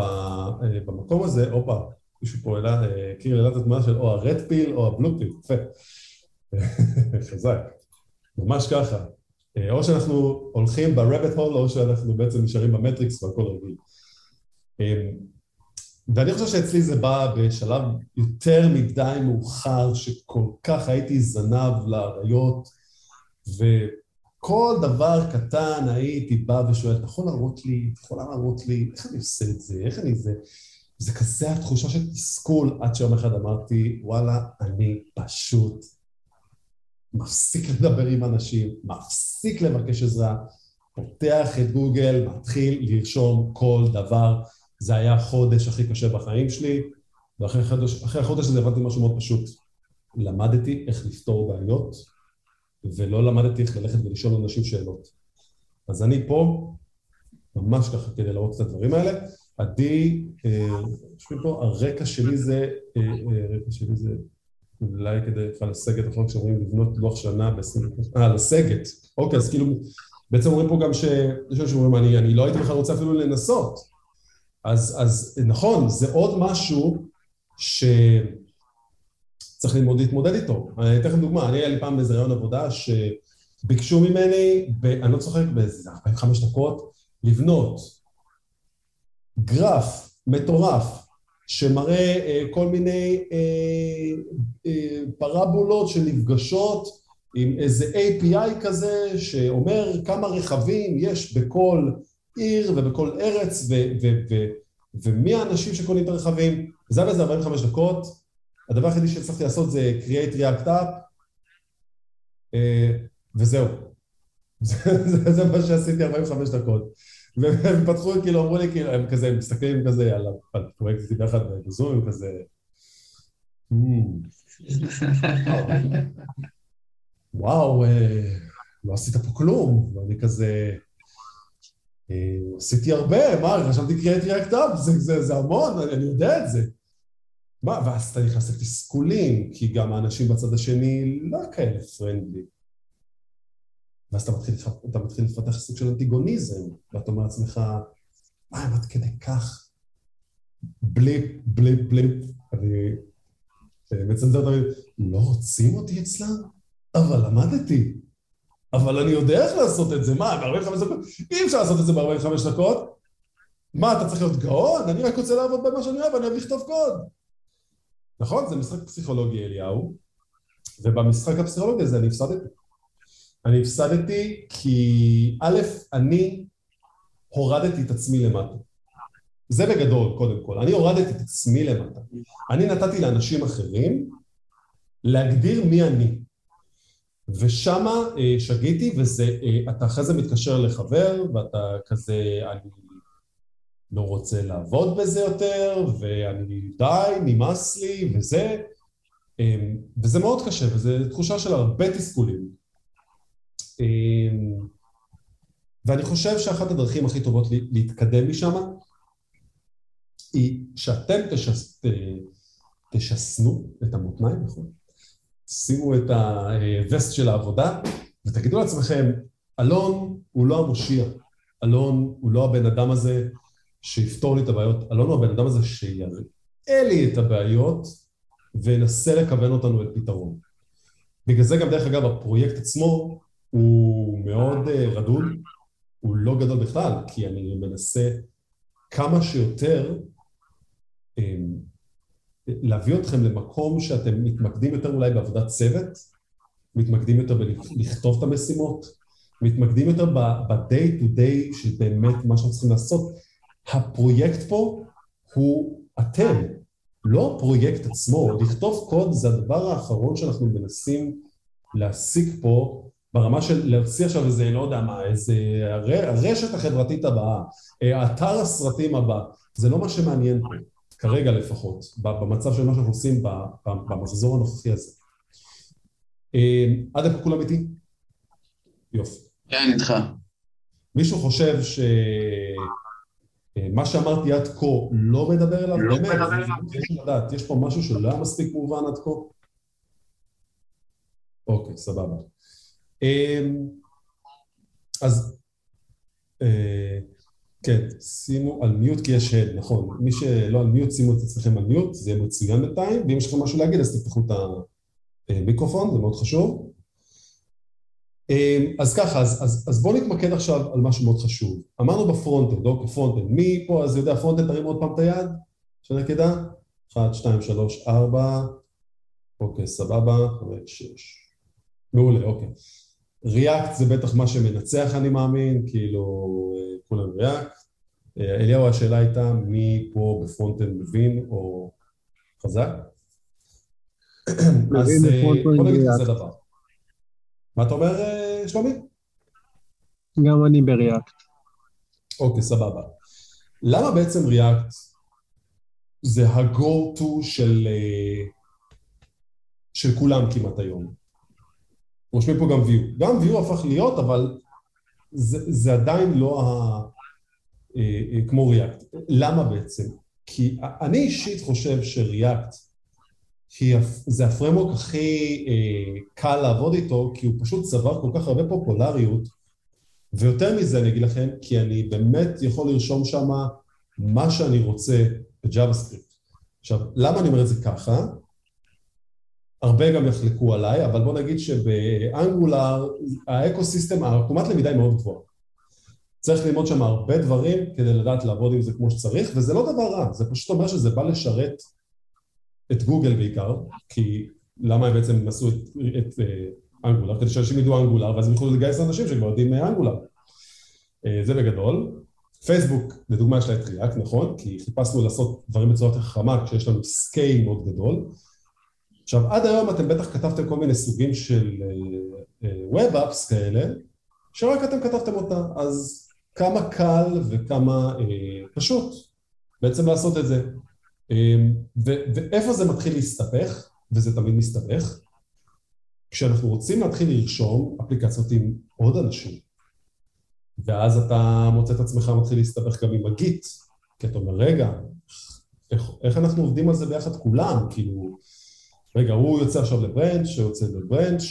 במקום הזה, הופה, מישהו פה העלה, קיר העלה את התמונה של או הרד פיל או הבלו פיל, יפה. חזק. ממש ככה. אה, או שאנחנו הולכים ב-rabbit hole, או שאנחנו בעצם נשארים במטריקס והכל רגיל. אה, ואני חושב שאצלי זה בא בשלב יותר מדי מאוחר, שכל כך הייתי זנב לאריות, וכל דבר קטן הייתי בא ושואל, אתה יכול להראות לי, אתה יכול להראות לי, איך אני עושה את זה, איך אני זה... זה כזה התחושה של תסכול, עד שיום אחד אמרתי, וואלה, אני פשוט מפסיק לדבר עם אנשים, מפסיק לבקש עזרה, פותח את גוגל, מתחיל לרשום כל דבר. זה היה החודש הכי קשה בחיים שלי, ואחרי החודש, החודש הזה הבנתי משהו מאוד פשוט. למדתי איך לפתור בעיות, ולא למדתי איך ללכת ולשאול אנשים שאלות. אז אני פה, ממש ככה כדי לראות את הדברים האלה. עדי, יושבים פה, הרקע שלי זה, הרקע שלי זה אולי כדי לך לסגת, אחר כשאומרים לבנות לוח שנה ב-20... אה, לסגת. אוקיי, אז כאילו, בעצם אומרים פה גם ש... יש אנשים שאומרים, אני, אני לא הייתי בכלל רוצה אפילו לנסות. אז, אז נכון, זה עוד משהו שצריך ללמוד להתמודד איתו. אני אתן לכם דוגמה, אני היה לי פעם באיזה רעיון עבודה שביקשו ממני, אני לא צוחק, באיזה 45 דקות, לבנות גרף מטורף שמראה אה, כל מיני אה, אה, פרבולות שנפגשות עם איזה API כזה שאומר כמה רכבים יש בכל עיר ובכל ארץ ו- ו- ו- ומי האנשים שקונים את הרכבים. זה היה באיזה 45 דקות. הדבר היחידי שהצלחתי לעשות זה create react up וזהו. זה, זה, מה שעשיתי 45 דקות. והם פתחו, כאילו, אמרו לי, כאילו, הם כזה, הם מסתכלים כזה על הפרויקט ביחד בזום, כזה... וואו, לא עשית פה כלום, ואני כזה... עשיתי הרבה, מה, חשבתי קריאט ריאקט-אפ, זה המון, אני יודע את זה. מה, ואז אתה נכנס לתסכולים, כי גם האנשים בצד השני לא כאלה פרנדלי. ואז אתה מתחיל, אתה מתחיל לפתח סוג של אנטיגוניזם, ואתה אומר לעצמך, מה הם עד כדי כך? בליפ, בליפ, בליפ, אני מצנזר תמיד, לא רוצים אותי אצלם? אבל למדתי. אבל אני יודע איך לעשות את זה, מה, ב-45 דקות? אי אפשר לעשות את זה ב-45 דקות. מה, אתה צריך להיות גאון? אני רק רוצה לעבוד במה שאני אוהב, אני אוהב לכתוב קוד. נכון? זה משחק פסיכולוגי, אליהו, ובמשחק הפסיכולוגי הזה אני הפסדתי. אני הפסדתי כי א', אני הורדתי את עצמי למטה. זה בגדול, קודם כל. אני הורדתי את עצמי למטה. אני נתתי לאנשים אחרים להגדיר מי אני. ושמה אה, שגיתי, וזה, אה, אתה אחרי זה מתקשר לחבר, ואתה כזה, אני לא רוצה לעבוד בזה יותר, ואני די, נמאס לי, וזה, אה, וזה מאוד קשה, וזו תחושה של הרבה תסכולים. ואני חושב שאחת הדרכים הכי טובות להתקדם משם היא שאתם תשס... תשסנו את המותניים, נכון? שימו את הווסט של העבודה ותגידו לעצמכם, אלון הוא לא המושיע, אלון הוא לא הבן אדם הזה שיפתור לי את הבעיות, אלון הוא הבן אדם הזה שיראה לי את הבעיות וינסה לכוון אותנו לפתרון. בגלל זה גם דרך אגב הפרויקט עצמו הוא מאוד רדוד, הוא לא גדול בכלל, כי אני מנסה כמה שיותר להביא אתכם למקום שאתם מתמקדים יותר אולי בעבודת צוות, מתמקדים יותר בלכתוב את המשימות, מתמקדים יותר ב-day to day של באמת מה שאנחנו צריכים לעשות. הפרויקט פה הוא אתם, לא הפרויקט עצמו. לכתוב קוד זה הדבר האחרון שאנחנו מנסים להשיג פה ברמה של להוציא עכשיו איזה, לא יודע מה, איזה הרשת החברתית הבאה, אתר הסרטים הבא, זה לא מה שמעניין פה. כרגע לפחות, במצב של מה שאנחנו עושים במחזור הנוכחי הזה. עד לפה כולם איתי? יופי. כן, איתך. מישהו חושב שמה שאמרתי עד כה לא מדבר אליו? לא מדבר אליו. יש לדעת, יש פה משהו שלא היה מספיק מובן עד כה? אוקיי, סבבה. אז כן, שימו על מיוט כי יש הד, נכון. מי שלא על מיוט, שימו את עצמכם על מיוט, זה יהיה מצוין בינתיים, ואם יש לכם משהו להגיד, אז תפתחו את המיקרופון, זה מאוד חשוב. אז ככה, אז, אז, אז בואו נתמקד עכשיו על משהו מאוד חשוב. אמרנו ב-frontend, אוקיי, frontend. מי פה אז יודע frontend, תרים עוד פעם את היד, שאני אדע? 1, 2, 3, 4, אוקיי, סבבה, 5, 6. מעולה, אוקיי. React זה בטח מה שמנצח, אני מאמין, כאילו, כולם React. אליהו, השאלה הייתה מי פה ב-front-end מבין או חזק? אז בוא נגיד כזה דבר. מה אתה אומר, שלומי? גם אני בריאקט. אוקיי, סבבה. למה בעצם ריאקט זה ה-go-to של, של כולם כמעט היום. רושמים פה גם view. גם view הפך להיות, אבל זה, זה עדיין לא ה... אה, אה, כמו React. למה בעצם? כי אני אישית חושב ש-React זה ה-framework הכי אה, קל לעבוד איתו, כי הוא פשוט צבר כל כך הרבה פופולריות, ויותר מזה אני אגיד לכם, כי אני באמת יכול לרשום שם מה שאני רוצה script. עכשיו, למה אני אומר את זה ככה? הרבה גם יחלקו עליי, אבל בוא נגיד שב-Angular ה-ecosystem, העקומת למידה היא מאוד גבוהה. צריך ללמוד שם הרבה דברים כדי לדעת לעבוד עם זה כמו שצריך, וזה לא דבר רע, זה פשוט אומר שזה בא לשרת את גוגל בעיקר, כי למה הם בעצם עשו את, את Angular? כדי שאנשים ידעו Angular, ואז הם יוכלו לגייס אנשים שכבר יודעים Angular. Uh, זה בגדול. פייסבוק, לדוגמה, יש לה את React, נכון? כי חיפשנו לעשות דברים בצורה יותר חכמה, כשיש לנו scale מאוד גדול. עכשיו, עד היום אתם בטח כתבתם כל מיני סוגים של ווב אפס כאלה, שרק אתם כתבתם אותה, אז כמה קל וכמה uh, פשוט בעצם לעשות את זה. אמ, ואיפה זה מתחיל להסתבך, וזה תמיד מסתבך? כשאנחנו רוצים להתחיל לרשום אפליקציות עם עוד אנשים, ואז אתה מוצא את עצמך מתחיל להסתבך גם עם הגיט, כי אתה אומר, רגע, איך, איך אנחנו עובדים על זה ביחד כולם? כאילו, רגע, הוא יוצא עכשיו ל branch, הוא יוצא ל branch,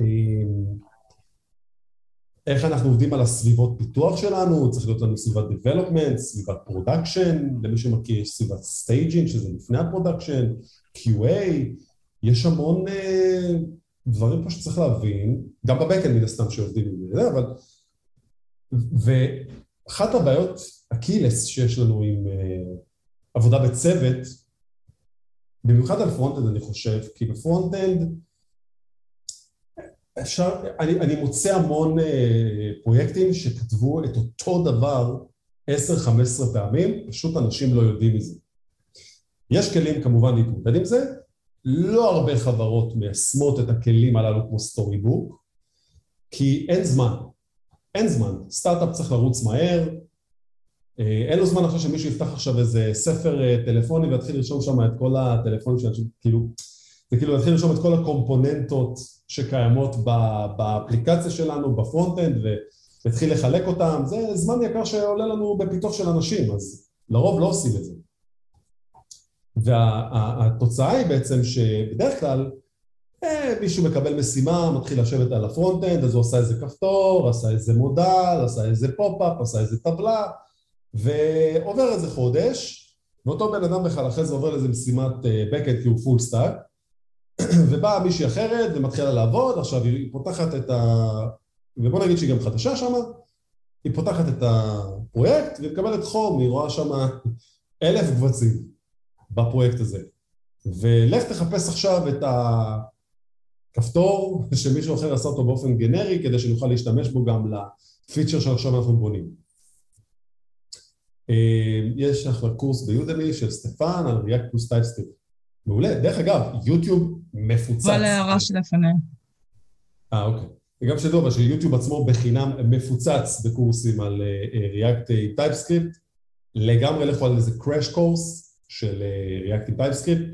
אמ, איך אנחנו עובדים על הסביבות פיתוח שלנו, צריך להיות לנו סביבת development, סביבת production, למי שמכיר יש סביבת staging, שזה לפני ה production, QA, יש המון uh, דברים פה שצריך להבין, גם ב backend מן הסתם שעובדים עם זה, אבל... ואחת הבעיות, הקילס שיש לנו עם uh, עבודה בצוות, במיוחד על frontend אני חושב, כי ב frontend אפשר, אני, אני מוצא המון אה, פרויקטים שכתבו את אותו דבר 10-15 פעמים, פשוט אנשים לא יודעים מזה. יש כלים כמובן להתמודד עם זה, לא הרבה חברות מיישמות את הכלים הללו כמו Storybook, כי אין זמן, אין זמן, סטארט-אפ צריך לרוץ מהר, אה, אין לו זמן עכשיו שמישהו יפתח עכשיו איזה ספר אה, טלפוני ויתחיל לרשום שם את כל הטלפונים של אנשים, כאילו, זה כאילו להתחיל לרשום את כל הקומפוננטות שקיימות באפליקציה שלנו, ב frontend, והתחיל לחלק אותם, זה זמן יקר שעולה לנו בפיתוח של אנשים, אז לרוב לא עושים את זה. והתוצאה היא בעצם שבדרך כלל אה, מישהו מקבל משימה, מתחיל לשבת על ה frontend, אז הוא עשה איזה כפתור, עשה איזה modal, עשה איזה pop-up, עשה איזה טבלה, ועובר איזה חודש, ואותו בן אדם בכלל אחרי זה עובר לאיזה משימת אה, כי הוא full stack, ובאה מישהי אחרת ומתחילה לעבוד, עכשיו היא פותחת את ה... ובוא נגיד שהיא גם חדשה שם, היא פותחת את הפרויקט ומקבלת חום, היא רואה שם אלף קבצים בפרויקט הזה. ולך תחפש עכשיו את הכפתור שמישהו אחר עשה אותו באופן גנרי, כדי שנוכל להשתמש בו גם ל feature שעכשיו אנחנו בונים. אה, יש אחלה קורס ב Udemy של סטפן על React פלוס TypeScript. מעולה. דרך אגב, יוטיוב מפוצץ. כל הערה שלפניה. אה, אוקיי. וגם שתדעו, אבל שיוטיוב עצמו בחינם מפוצץ בקורסים על React עם TypeScript. לגמרי לכו על איזה crash course של React עם TypeScript.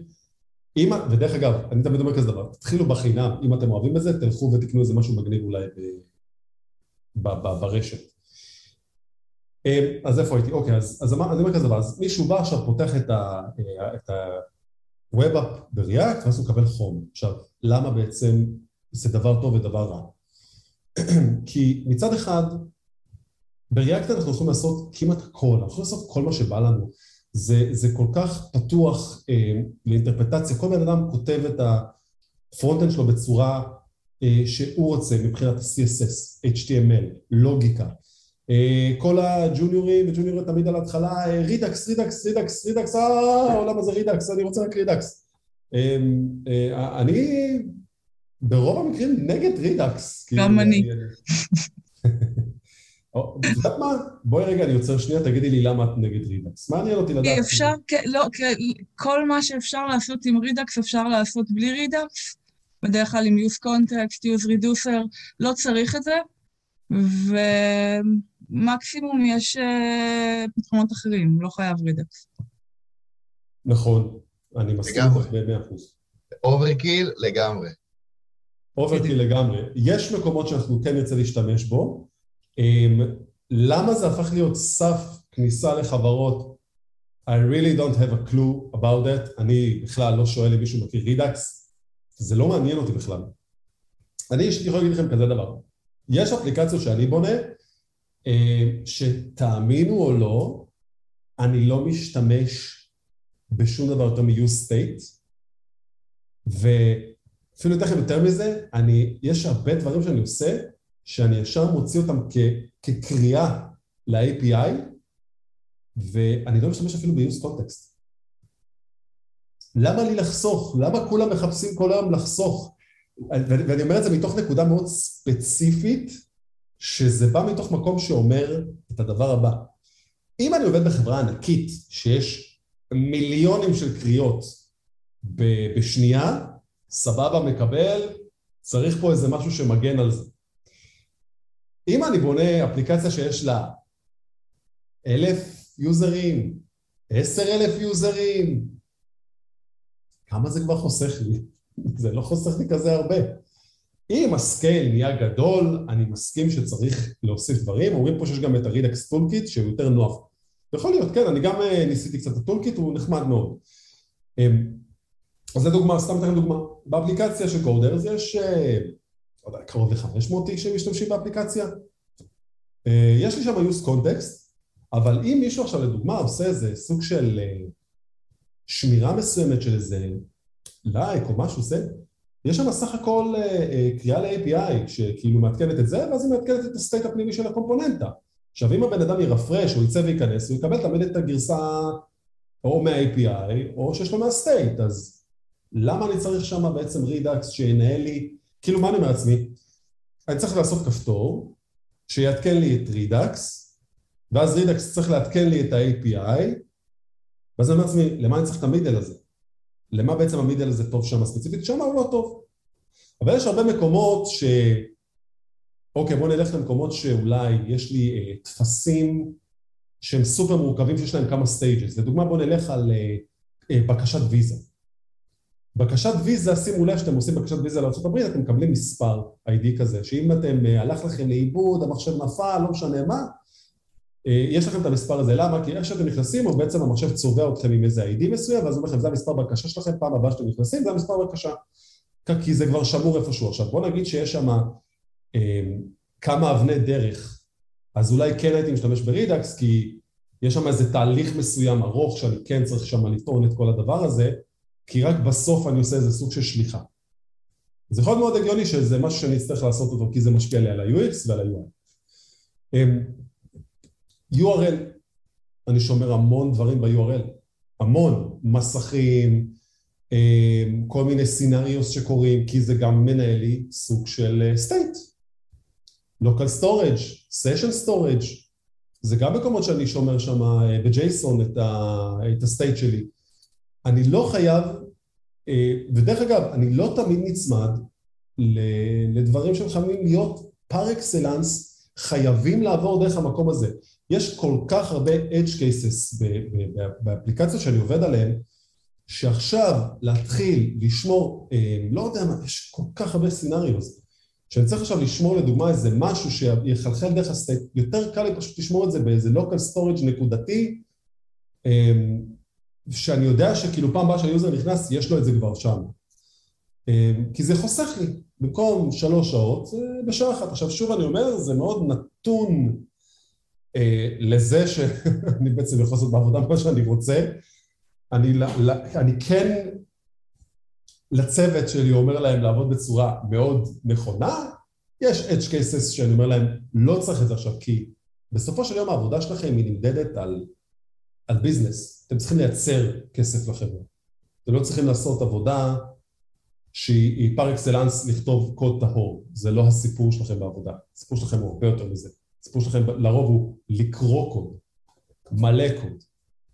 ודרך אגב, אני תמיד אומר כזה דבר, תתחילו בחינם, אם אתם אוהבים את זה, תלכו ותקנו איזה משהו מגניב אולי ב, ב, ב, ברשת. אז איפה הייתי? אוקיי, אז, אז אני אומר כזה דבר, אז מישהו בא עכשיו, פותח את ה... את ה web app ב React, ואז הוא מקבל חום. עכשיו, למה בעצם זה דבר טוב ודבר רע? כי מצד אחד, בריאקט אנחנו יכולים לעשות כמעט הכל, אנחנו יכולים לעשות כל מה שבא לנו. זה, זה כל כך פתוח אה, לאינטרפטציה, כל בן אדם כותב את הפרונט שלו בצורה אה, שהוא רוצה מבחינת ה-CSS, HTML, לוגיקה, כל הג'וניורים וג'וניורים תמיד על ההתחלה, רידקס, רידקס, רידקס, רידקס, אה, העולם הזה רידקס, אני רוצה רק רידקס. אמ, אה, אני ברוב המקרים נגד רידקס. כאילו, גם אני. את יודעת מה? בואי רגע, אני עוצר שנייה, תגידי לי למה את נגד רידקס. מה מעניין אותי לדעת? אפשר, לא, כל מה שאפשר לעשות עם רידקס אפשר לעשות בלי רידקס. בדרך כלל עם use context, use reducer, לא צריך את זה. ו... מקסימום יש uh, פתרונות אחרים, לא חייב רידקס. נכון, אני מסכים איתך במאה אחוז. overkill לגמרי. overkill לגמרי. יש מקומות שאנחנו כן נרצה להשתמש בו. אמ, למה זה הפך להיות סף כניסה לחברות? I really don't have a clue about that. אני בכלל לא שואל אם מישהו מכיר Redux. זה לא מעניין אותי בכלל. אני אישית יכול להגיד לכם כזה דבר. יש אפליקציות שאני בונה, שתאמינו או לא, אני לא משתמש בשום דבר יותר מ-use state, ואפילו יותר יותר מזה, אני, יש הרבה דברים שאני עושה, שאני ישר מוציא אותם כ, כקריאה ל-API, ואני לא משתמש אפילו ב-use context. למה לי לחסוך? למה כולם מחפשים כל היום לחסוך? ואני אומר את זה מתוך נקודה מאוד ספציפית, שזה בא מתוך מקום שאומר את הדבר הבא. אם אני עובד בחברה ענקית, שיש מיליונים של קריאות בשנייה, סבבה, מקבל, צריך פה איזה משהו שמגן על זה. אם אני בונה אפליקציה שיש לה אלף יוזרים, עשר אלף יוזרים, כמה זה כבר חוסך לי? זה לא חוסך לי כזה הרבה. אם ה scale נהיה גדול, אני מסכים שצריך להוסיף דברים. אומרים פה שיש גם את ה-Redux Toolkit שהוא יותר נוח. יכול להיות, כן, אני גם אה, ניסיתי קצת את ה toolkit, הוא נחמד מאוד. אמ, אז לדוגמה, סתם אתן דוגמה, באפליקציה של קורדרס יש, אה, לא יודע, קרוב ל-500 איש שמשתמשים באפליקציה. אה, יש לי שם use context, אבל אם מישהו עכשיו לדוגמה עושה איזה סוג של שמירה מסוימת של איזה לייק או משהו, זה, יש שם סך הכל קריאה ל-API שכאילו מעדכנת את זה, ואז היא מעדכנת את ה state הפנימי של הקומפוננטה. עכשיו אם הבן אדם ירפרש, הוא יצא וייכנס, הוא יקבל תמיד את הגרסה או מה-API או שיש לו מה-state, אז למה אני צריך שם בעצם Redux שינהל לי, כאילו מה אני אומר לעצמי? אני צריך לעשות כפתור שיעדכן לי את Redux, ואז Redux צריך לעדכן לי את ה-API, ואז אני אומר לעצמי, למה אני צריך את ה middle הזה? למה בעצם ה middle הזה טוב שם ספציפית? שם הוא לא טוב. אבל יש הרבה מקומות ש... אוקיי, בואו נלך למקומות שאולי יש לי אה, טפסים שהם סופר מורכבים שיש להם כמה stages. לדוגמה, בואו נלך על אה, אה, בקשת ויזה. בקשת ויזה, שימו לב שאתם עושים בקשת ויזה לארה"ב, אתם מקבלים מספר ID כזה, שאם אתם, אה, הלך לכם לאיבוד, המחשב נפל, לא משנה מה, יש לכם את המספר הזה. למה? כי איך שאתם נכנסים, או בעצם המחשב צובע אתכם עם איזה ID מסוים, ואז הוא אומר לכם, זה המספר בקשה שלכם, פעם הבאה שאתם נכנסים, זה המספר בקשה. כי זה כבר שמור איפשהו. עכשיו, בואו נגיד שיש שם אמ, כמה אבני דרך, אז אולי כן הייתי משתמש ברידאקס, כי יש שם איזה תהליך מסוים ארוך שאני כן צריך שם לטעון את כל הדבר הזה, כי רק בסוף אני עושה איזה סוג של שליחה. זה יכול להיות מאוד הגיוני שזה משהו שאני אצטרך לעשות אותו כי זה משפיע לי על ה-UX ועל ה-UI. URL, אני שומר המון דברים ב-URL, המון, מסכים, אמ, כל מיני scenarios שקורים, כי זה גם מנהל לי סוג של. אה, local storage, session storage, זה גם מקומות שאני שומר שם אה, ב JSON את, את ה state שלי. אני לא חייב, אה, ודרך אגב, אני לא תמיד נצמד לדברים שחייבים להיות פר אקסלנס, חייבים לעבור דרך המקום הזה. יש כל כך הרבה edge cases באפליקציות שאני עובד עליהן, שעכשיו להתחיל לשמור, אה, לא יודע מה, יש כל כך הרבה scenarios. שאני צריך עכשיו לשמור לדוגמה איזה משהו שיחלחל דרך ה state, יותר קל לי פשוט לשמור את זה באיזה local storage נקודתי, אמ, שאני יודע שכאילו פעם הבאה שה user נכנס, יש לו את זה כבר שם. אמ, כי זה חוסך לי, במקום שלוש שעות, זה בשעה אחת. עכשיו שוב אני אומר, זה מאוד נתון אה, לזה שאני בעצם יכול לעשות בעבודה מה שאני רוצה. אני, אני כן לצוות שלי אומר להם לעבוד בצורה מאוד נכונה, יש edge cases שאני אומר להם, לא צריך את זה עכשיו, כי בסופו של יום העבודה שלכם היא נמדדת על, על ביזנס. אתם צריכים לייצר כסף לחברה. אתם לא צריכים לעשות עבודה שהיא פר אקסלנס לכתוב קוד טהור. זה לא הסיפור שלכם בעבודה. הסיפור שלכם הוא הרבה יותר מזה. הסיפור שלכם לרוב הוא לקרוא קוד, מלא קוד,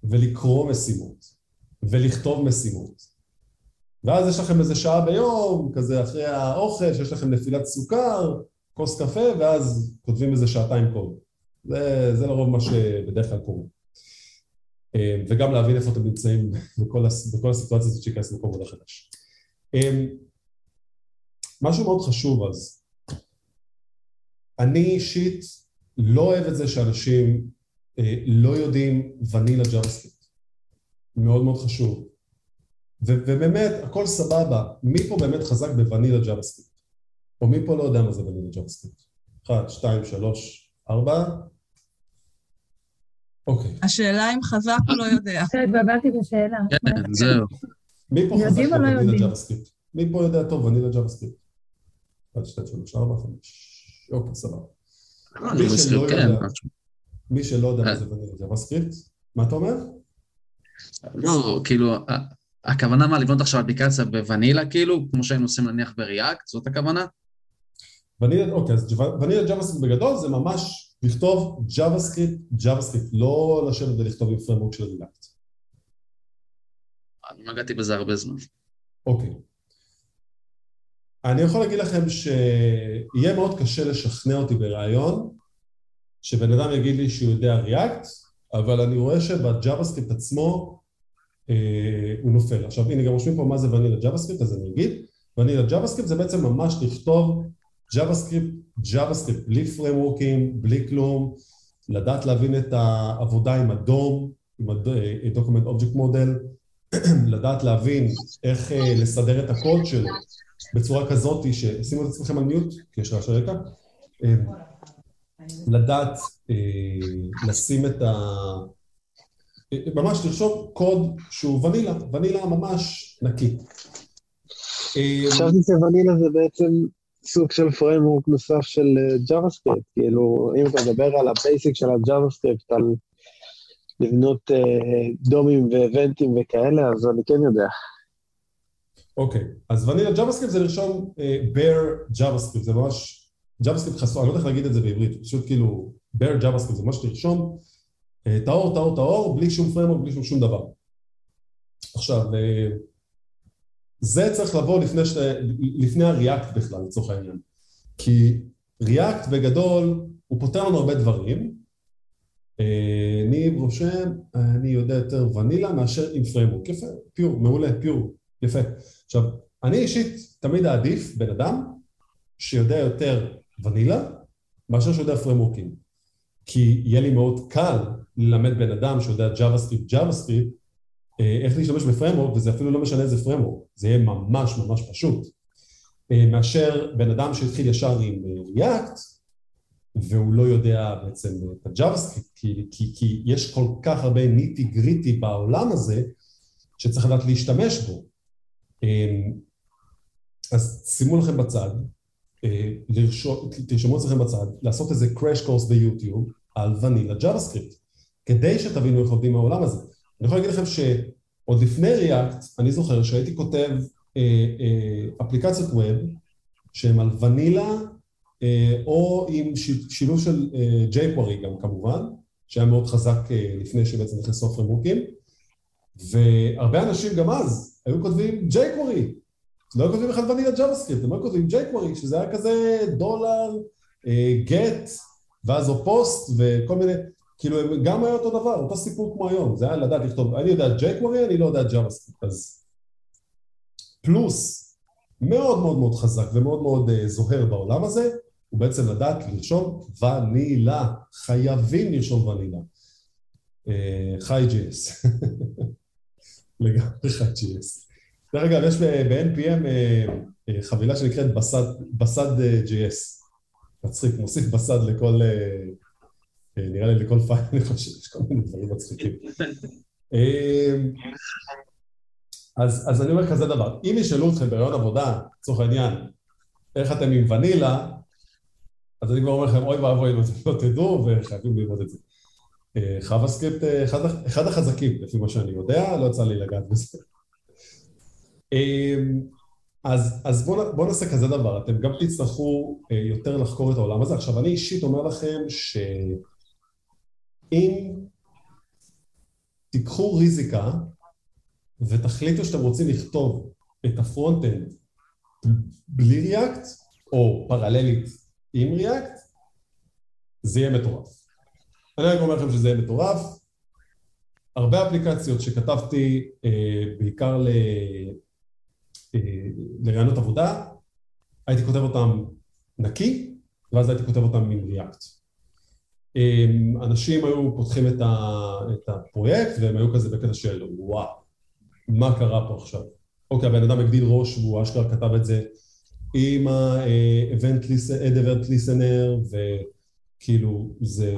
ולקרוא משימות, ולכתוב משימות, ואז יש לכם איזה שעה ביום, כזה אחרי האוכל, שיש לכם נפילת סוכר, כוס קפה, ואז כותבים איזה שעתיים קוד. זה, זה לרוב מה שבדרך כלל קורה. אה, וגם להבין איפה אתם נמצאים בכל, בכל הסיטואציה הזאת שייכנס למקום עבודה חדש. אמ, משהו מאוד חשוב אז. אני אישית לא אוהב את זה שאנשים אה, לא יודעים vanilla JavaScript. מאוד מאוד חשוב. ו- ובאמת, הכל סבבה. מי פה באמת חזק ב vanilla JavaScript? או מי פה לא יודע מה זה vanilla JavaScript? אחת, שתיים, שלוש, ארבע. אוקיי. השאלה אם חזק או לא יודע. התבלבלתי בשאלה. כן, זהו. מי פה חזק לא ב vanilla? JavaScript? מי פה יודע טוב vanilla JavaScript? אחת, שתיים, שלוש, ארבע, חמש. אוקיי, סבבה. מי שלא כן, יודע. מי שלא יודע מה אה. זה vanilla JavaScript, מה אתה אומר? לא, כאילו, הכוונה מה, לבנות עכשיו אפליקציה בוונילה, כאילו, כמו שהיינו עושים נניח ב React, זאת הכוונה? ונילה, אוקיי, אז vanilla JavaScript בגדול זה ממש לכתוב JavaScript, JavaScript, לא לשבת ולכתוב עם framework של React. אני נגעתי בזה הרבה זמן. אוקיי. אני יכול להגיד לכם שיהיה מאוד קשה לשכנע אותי ברעיון שבן אדם יגיד לי שהוא יודע React, אבל אני רואה שב JavaScript עצמו אה, הוא נופל. עכשיו הנה גם רושמים פה מה זה vanilla JavaScript, אז אני אגיד, vanilla JavaScript זה בעצם ממש לכתוב JavaScript, JavaScript בלי framework ים, בלי כלום, לדעת להבין את העבודה עם ה DOM, עם ה-Document Object Model, לדעת להבין איך אה, לסדר את הקוד שלו בצורה כזאת ששימו את עצמכם על mute, כי יש רעשי רקע, אה, לדעת אה, לשים את ה... אה, ממש לרשום קוד שהוא vanilla, vanilla ממש נקי. חשבתי שונילה זה בעצם סוג של framework נוסף של JavaScript, כאילו, אם אתה מדבר על ה basic של ה-JavaScript, על לבנות דומים ואבנטים וכאלה, אז אני כן יודע. אוקיי, אז ונילה JavaScript זה לרשום אה, bare JavaScript, זה ממש JavaScript חסום, אני לא יודע איך להגיד את זה בעברית, פשוט כאילו bare JavaScript, זה ממש לרשום אה, טהור, טהור, טהור, בלי שום פרמורק, בלי שום שום דבר. עכשיו, אה, זה צריך לבוא לפני, ש... לפני הריאקט בכלל, לצורך העניין. כי ריאקט בגדול, הוא פותר לנו הרבה דברים. ניב רושם, אני יודע יותר ונילה מאשר עם פרמורק. יפה, פיור, מעולה, פיור, יפה. עכשיו, אני אישית תמיד אעדיף בן אדם שיודע יותר ונילה מאשר שיודע פרמורקים. כי יהיה לי מאוד קל ללמד בן אדם שיודע JavaScript, JavaScript, אה, איך להשתמש בפרמורק, וזה אפילו לא משנה איזה פרמורק, זה יהיה ממש ממש פשוט. אה, מאשר בן אדם שהתחיל ישר עם אה, React, והוא לא יודע בעצם את ה-JavaScript, כי, כי, כי יש כל כך הרבה ניטי גריטי בעולם הזה, שצריך לדעת להשתמש בו. אז שימו לכם בצד, לרשום, תרשמו אצלכם בצד, לעשות איזה crash course ביוטיוב על ונילה JavaScript, כדי שתבינו איך עובדים העולם הזה. אני יכול להגיד לכם שעוד לפני React, אני זוכר שהייתי כותב אה, אה, אפליקציות ווב שהן על ונילה אה, או עם שילוב של אה, jQuery גם כמובן, שהיה מאוד חזק אה, לפני שבעצם נכנסו הפרמורקים, והרבה אנשים גם אז היו כותבים jQuery, לא היו כותבים בכלל ונילה JavaScript, הם היו כותבים jQuery, שזה היה כזה דולר, אה, get, ואז או פוסט וכל מיני, כאילו הם גם היה אותו דבר, אותו סיפור כמו היום, זה היה לדעת לכתוב, אני יודע jQuery, אני לא יודע JavaScript, אז פלוס מאוד מאוד מאוד חזק ומאוד מאוד uh, זוהר בעולם הזה, הוא בעצם לדעת לרשום ונילה, חייבים לרשום ונילה. Uh, חי JS, לגמרי חי JS. דרך אגב, יש ב-NPM uh, uh, חבילה שנקראת בסד, בסד uh, JS. מצחיק, מוסיף בסד לכל, נראה לי לכל פייל, אני חושב, יש כל מיני דברים מצחיקים. אז, אז אני אומר כזה דבר, אם ישאלו אתכם ברעיון עבודה, לצורך העניין, איך אתם עם ונילה, אז אני כבר אומר לכם, אוי ואבוי אם אתם לא תדעו, וחייבים ללמוד את זה. אה, חווה סקריפט, אה, אחד, החזקים, לפי מה שאני יודע, לא יצא לי לגעת בזה. אה, אז, אז בואו בוא נעשה כזה דבר, אתם גם תצטרכו יותר לחקור את העולם הזה. עכשיו, אני אישית אומר לכם שאם תיקחו ריזיקה, ותחליטו שאתם רוצים לכתוב את ה front-end בלי React, או פרללית עם React, זה יהיה מטורף. אני רק אומר לכם שזה מטורף. הרבה אפליקציות שכתבתי, אה, בעיקר לרעיונות עבודה, הייתי כותב אותם נקי, ואז הייתי כותב אותם עם React. אנשים היו פותחים את, ה, את הפרויקט והם היו כזה בקטע של וואו, מה קרה פה עכשיו? אוקיי, הבן אדם הגדיל ראש והוא אשכרה כתב את זה עם ה-event listener וכאילו זה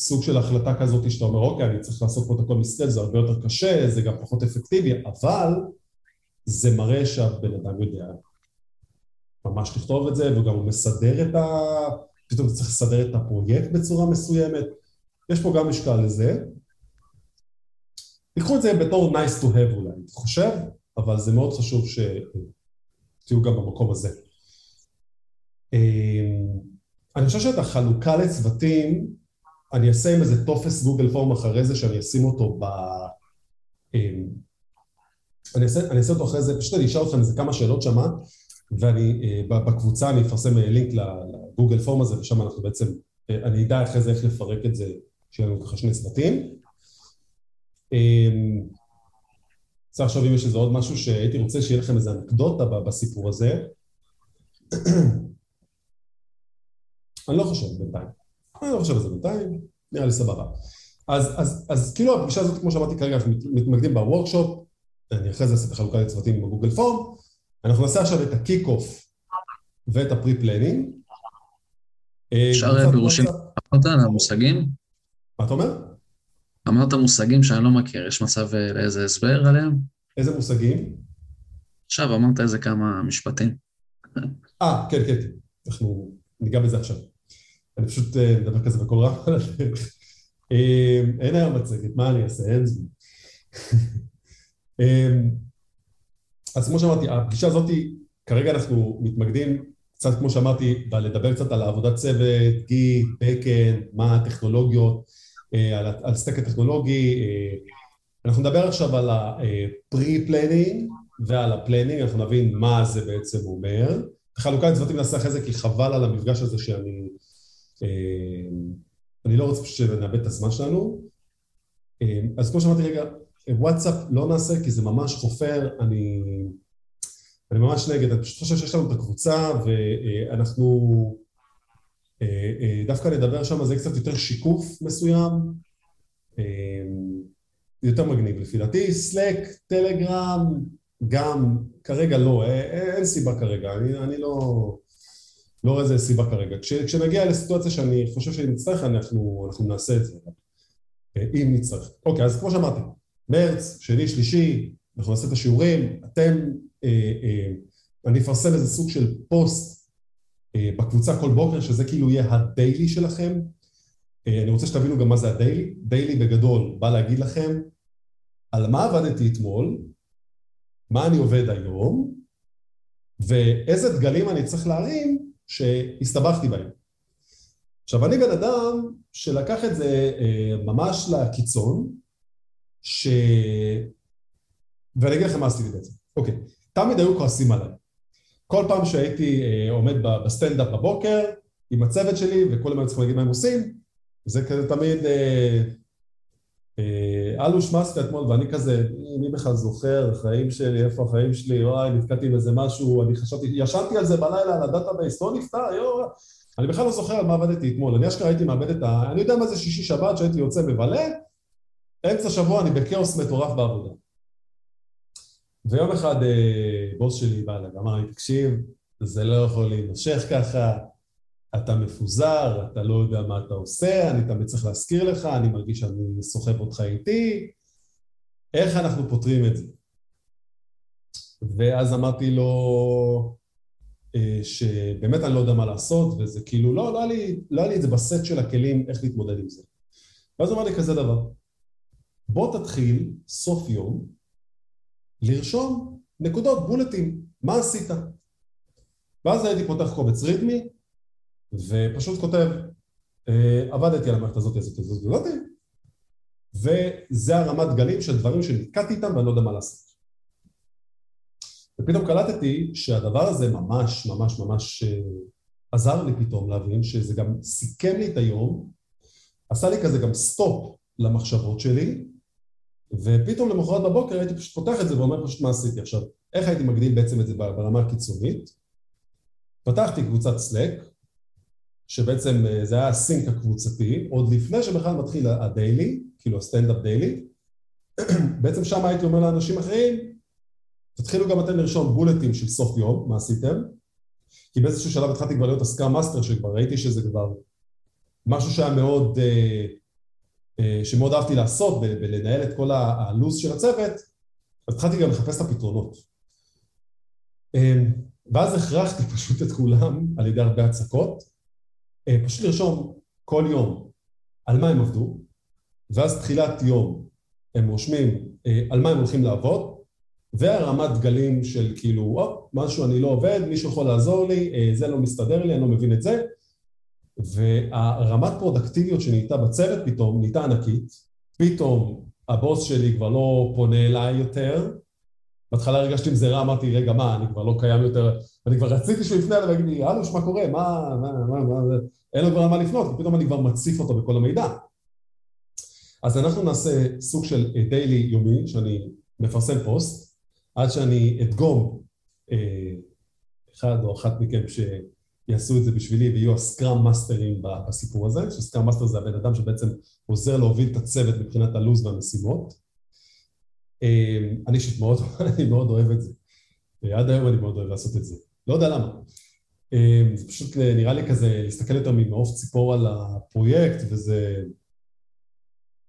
סוג של החלטה כזאת שאתה אומר אוקיי, אני צריך לעשות פה את הכל מסטל, זה הרבה יותר קשה, זה גם פחות אפקטיבי, אבל זה מראה שהבן אדם יודע ממש לכתוב את זה וגם הוא מסדר את ה... פתאום צריך לסדר את הפרויקט בצורה מסוימת, יש פה גם משקל לזה. תיקחו את זה בתור nice to have אולי, אני חושב, אבל זה מאוד חשוב שתהיו גם במקום הזה. אמ, אני חושב שאת החלוקה לצוותים, אני אעשה עם איזה טופס גוגל פורם אחרי זה, שאני אשים אותו ב... אמ, אני אעשה, אני אעשה אותו אחרי זה, פשוט אני אשאל אתכם איזה כמה שאלות שמה, ואני, אה, בקבוצה אני אפרסם לינק לגוגל פורם הזה, ושם אנחנו בעצם, אה, אני אדע אחרי זה איך לפרק את זה, שיהיה לנו ככה שני צוותים. אמ, צריך לחשוב אם יש איזה עוד משהו שהייתי רוצה שיהיה לכם איזה אנקדוטה בסיפור הזה. אני לא חושב בינתיים. אני לא חושב על זה בינתיים, נראה לי סבבה. אז, אז, אז כאילו הפגישה הזאת, כמו שאמרתי כרגע, אנחנו מתמקדים ב workshop, אני אחרי זה אעשה את החלוקה לצוותים עם ה Google Form, אנחנו נעשה עכשיו את ה kickoff ואת ה pre planning. אפשר פירושים אמרת על המושגים? מה אתה אומר? אמרת מושגים שאני לא מכיר, יש מצב אה, לאיזה הסבר עליהם? איזה מושגים? עכשיו אמרת איזה כמה משפטים. אה, כן, כן, אנחנו ניגע בזה עכשיו. אני פשוט אה, מדבר כזה בקול רם על הדרך. אה, אין היום מצגת, מה אני אעשה? אין זמן. אז כמו שאמרתי, הפגישה הזאת, כרגע אנחנו מתמקדים קצת, כמו שאמרתי, בלדבר קצת על עבודת צוות, גיט, בקן, מה הטכנולוגיות, אה, על, על סטק הטכנולוגי. אה, אנחנו נדבר עכשיו על ה-pre-planning ועל ה-planning, אנחנו נבין מה זה בעצם אומר. חלוקה לצוותים נעשה אחרי זה, כי חבל על המפגש הזה שאני... אה, אני לא רוצה שנאבד את הזמן שלנו. אז כמו שאמרתי רגע, וואטסאפ לא נעשה כי זה ממש חופר, אני, אני ממש נגד, אני פשוט חושב שיש לנו את הקבוצה ואנחנו אה, אה, דווקא נדבר שם, זה קצת יותר שיקוף מסוים, אה, יותר מגניב לפי דעתי, סלק, טלגרם, גם, כרגע לא, אין סיבה כרגע, אני, אני לא, לא רואה איזה סיבה כרגע. כש, כשנגיע לסיטואציה שאני חושב שאני נצטרך, אנחנו, אנחנו נעשה את זה, אם נצטרך. אוקיי, אז כמו שאמרתי, מרץ, שני, שלישי, אנחנו נעשה את השיעורים, אתם, אה, אה, אני אפרסם איזה סוג של פוסט אה, בקבוצה כל בוקר, שזה כאילו יהיה הדיילי שלכם. אה, אני רוצה שתבינו גם מה זה הדיילי. דיילי בגדול בא להגיד לכם על מה עבדתי אתמול, מה אני עובד היום, ואיזה דגלים אני צריך להרים שהסתבכתי בהם. עכשיו, אני בן אדם שלקח את זה אה, ממש לקיצון, ש... ואני אגיד לכם מה עשיתי בעצם. אוקיי, תמיד היו כועסים עליי. כל פעם שהייתי אה, עומד בסטנדאפ בבוקר עם הצוות שלי וכולם היו צריכים להגיד מה הם עושים, זה כזה תמיד אה, אלוש מסקה אתמול ואני כזה, מי בכלל זוכר, החיים שלי, איפה החיים שלי, וואי, נתקעתי באיזה משהו, אני חשבתי, ישנתי על זה בלילה, על ה database, לא נפתר, יואו, אני בכלל לא זוכר על מה עבדתי אתמול, אני אשכרה הייתי מאבד את ה... אני יודע מה זה שישי שבת שהייתי יוצא מבלה, אמצע שבוע אני בכאוס מטורף בעבודה. ויום אחד אה, בוס שלי בא אליי ואמר לי, תקשיב, זה לא יכול להימשך ככה, אתה מפוזר, אתה לא יודע מה אתה עושה, אני תמיד צריך להזכיר לך, אני מרגיש שאני סוחב אותך איתי, איך אנחנו פותרים את זה? ואז אמרתי לו אה, שבאמת אני לא יודע מה לעשות, וזה כאילו, לא, לא היה לי, לא היה לי את זה בסט של הכלים איך להתמודד עם זה. ואז הוא אמר לי כזה דבר, בוא תתחיל סוף יום לרשום נקודות, בולטים, מה עשית? ואז הייתי פותח קובץ רידמי ופשוט כותב אה, עבדתי על המערכת הזאת, הזאת, הזאת, הזאת, וזה הרמת גלים של דברים שנתקעתי איתם ואני לא יודע מה לעשות. ופתאום קלטתי שהדבר הזה ממש ממש ממש אה, עזר לי פתאום להבין שזה גם סיכם לי את היום, עשה לי כזה גם סטופ למחשבות שלי, ופתאום למחרת בבוקר הייתי פשוט פותח את זה ואומר פשוט מה עשיתי. עכשיו, איך הייתי מגדיל בעצם את זה ברמה הקיצונית? פתחתי קבוצת Slack, שבעצם אה, זה היה ה sync הקבוצתי, עוד לפני שבכלל מתחיל ה daily, כאילו ה standup daily, בעצם שם הייתי אומר לאנשים אחרים, תתחילו גם אתם לרשום bullet ים של סוף יום, מה עשיתם? כי באיזשהו שלב התחלתי כבר להיות ה scrum master, שכבר ראיתי שזה כבר משהו שהיה מאוד, אה, אה, שמאוד אהבתי לעשות, בלנהל את כל הלו"ז של הצוות, אז התחלתי גם לחפש את הפתרונות. ואז הכרחתי פשוט את כולם על ידי הרבה הצקות, פשוט לרשום כל יום על מה הם עבדו, ואז תחילת יום הם רושמים אה, על מה הם הולכים לעבוד, והרמת דגלים של כאילו, או, משהו אני לא עובד, מישהו יכול לעזור לי, אה, זה לא מסתדר לי, אני לא מבין את זה, והרמת פרודקטיביות שנהייתה בצוות פתאום נהייתה ענקית, פתאום הבוס שלי כבר לא פונה אליי יותר, בהתחלה הרגשתי עם זה רע, אמרתי, רגע, מה, אני כבר לא קיים יותר, אני כבר רציתי שהוא יפנה אליי ויגיד לי, אלוש, מה קורה, מה, מה, מה, מה, אין לו כבר על מה לפנות, ופתאום אני כבר מציף אותו בכל המידע. אז אנחנו נעשה סוג של דיילי יומי, שאני מפרסם פוסט, עד שאני אדגום אה, אחד או אחת מכם שיעשו את זה בשבילי ויהיו הסקראם מאסטרים בסיפור הזה, ש scrum master זה הבן אדם שבעצם עוזר להוביל את הצוות מבחינת הלו"ז והמשימות. אה, אני אישית מאוד, אני מאוד אוהב את זה. אה, עד היום אני מאוד אוהב לעשות את זה. לא יודע למה. זה פשוט נראה לי כזה להסתכל יותר ממעוף ציפור על הפרויקט, וזה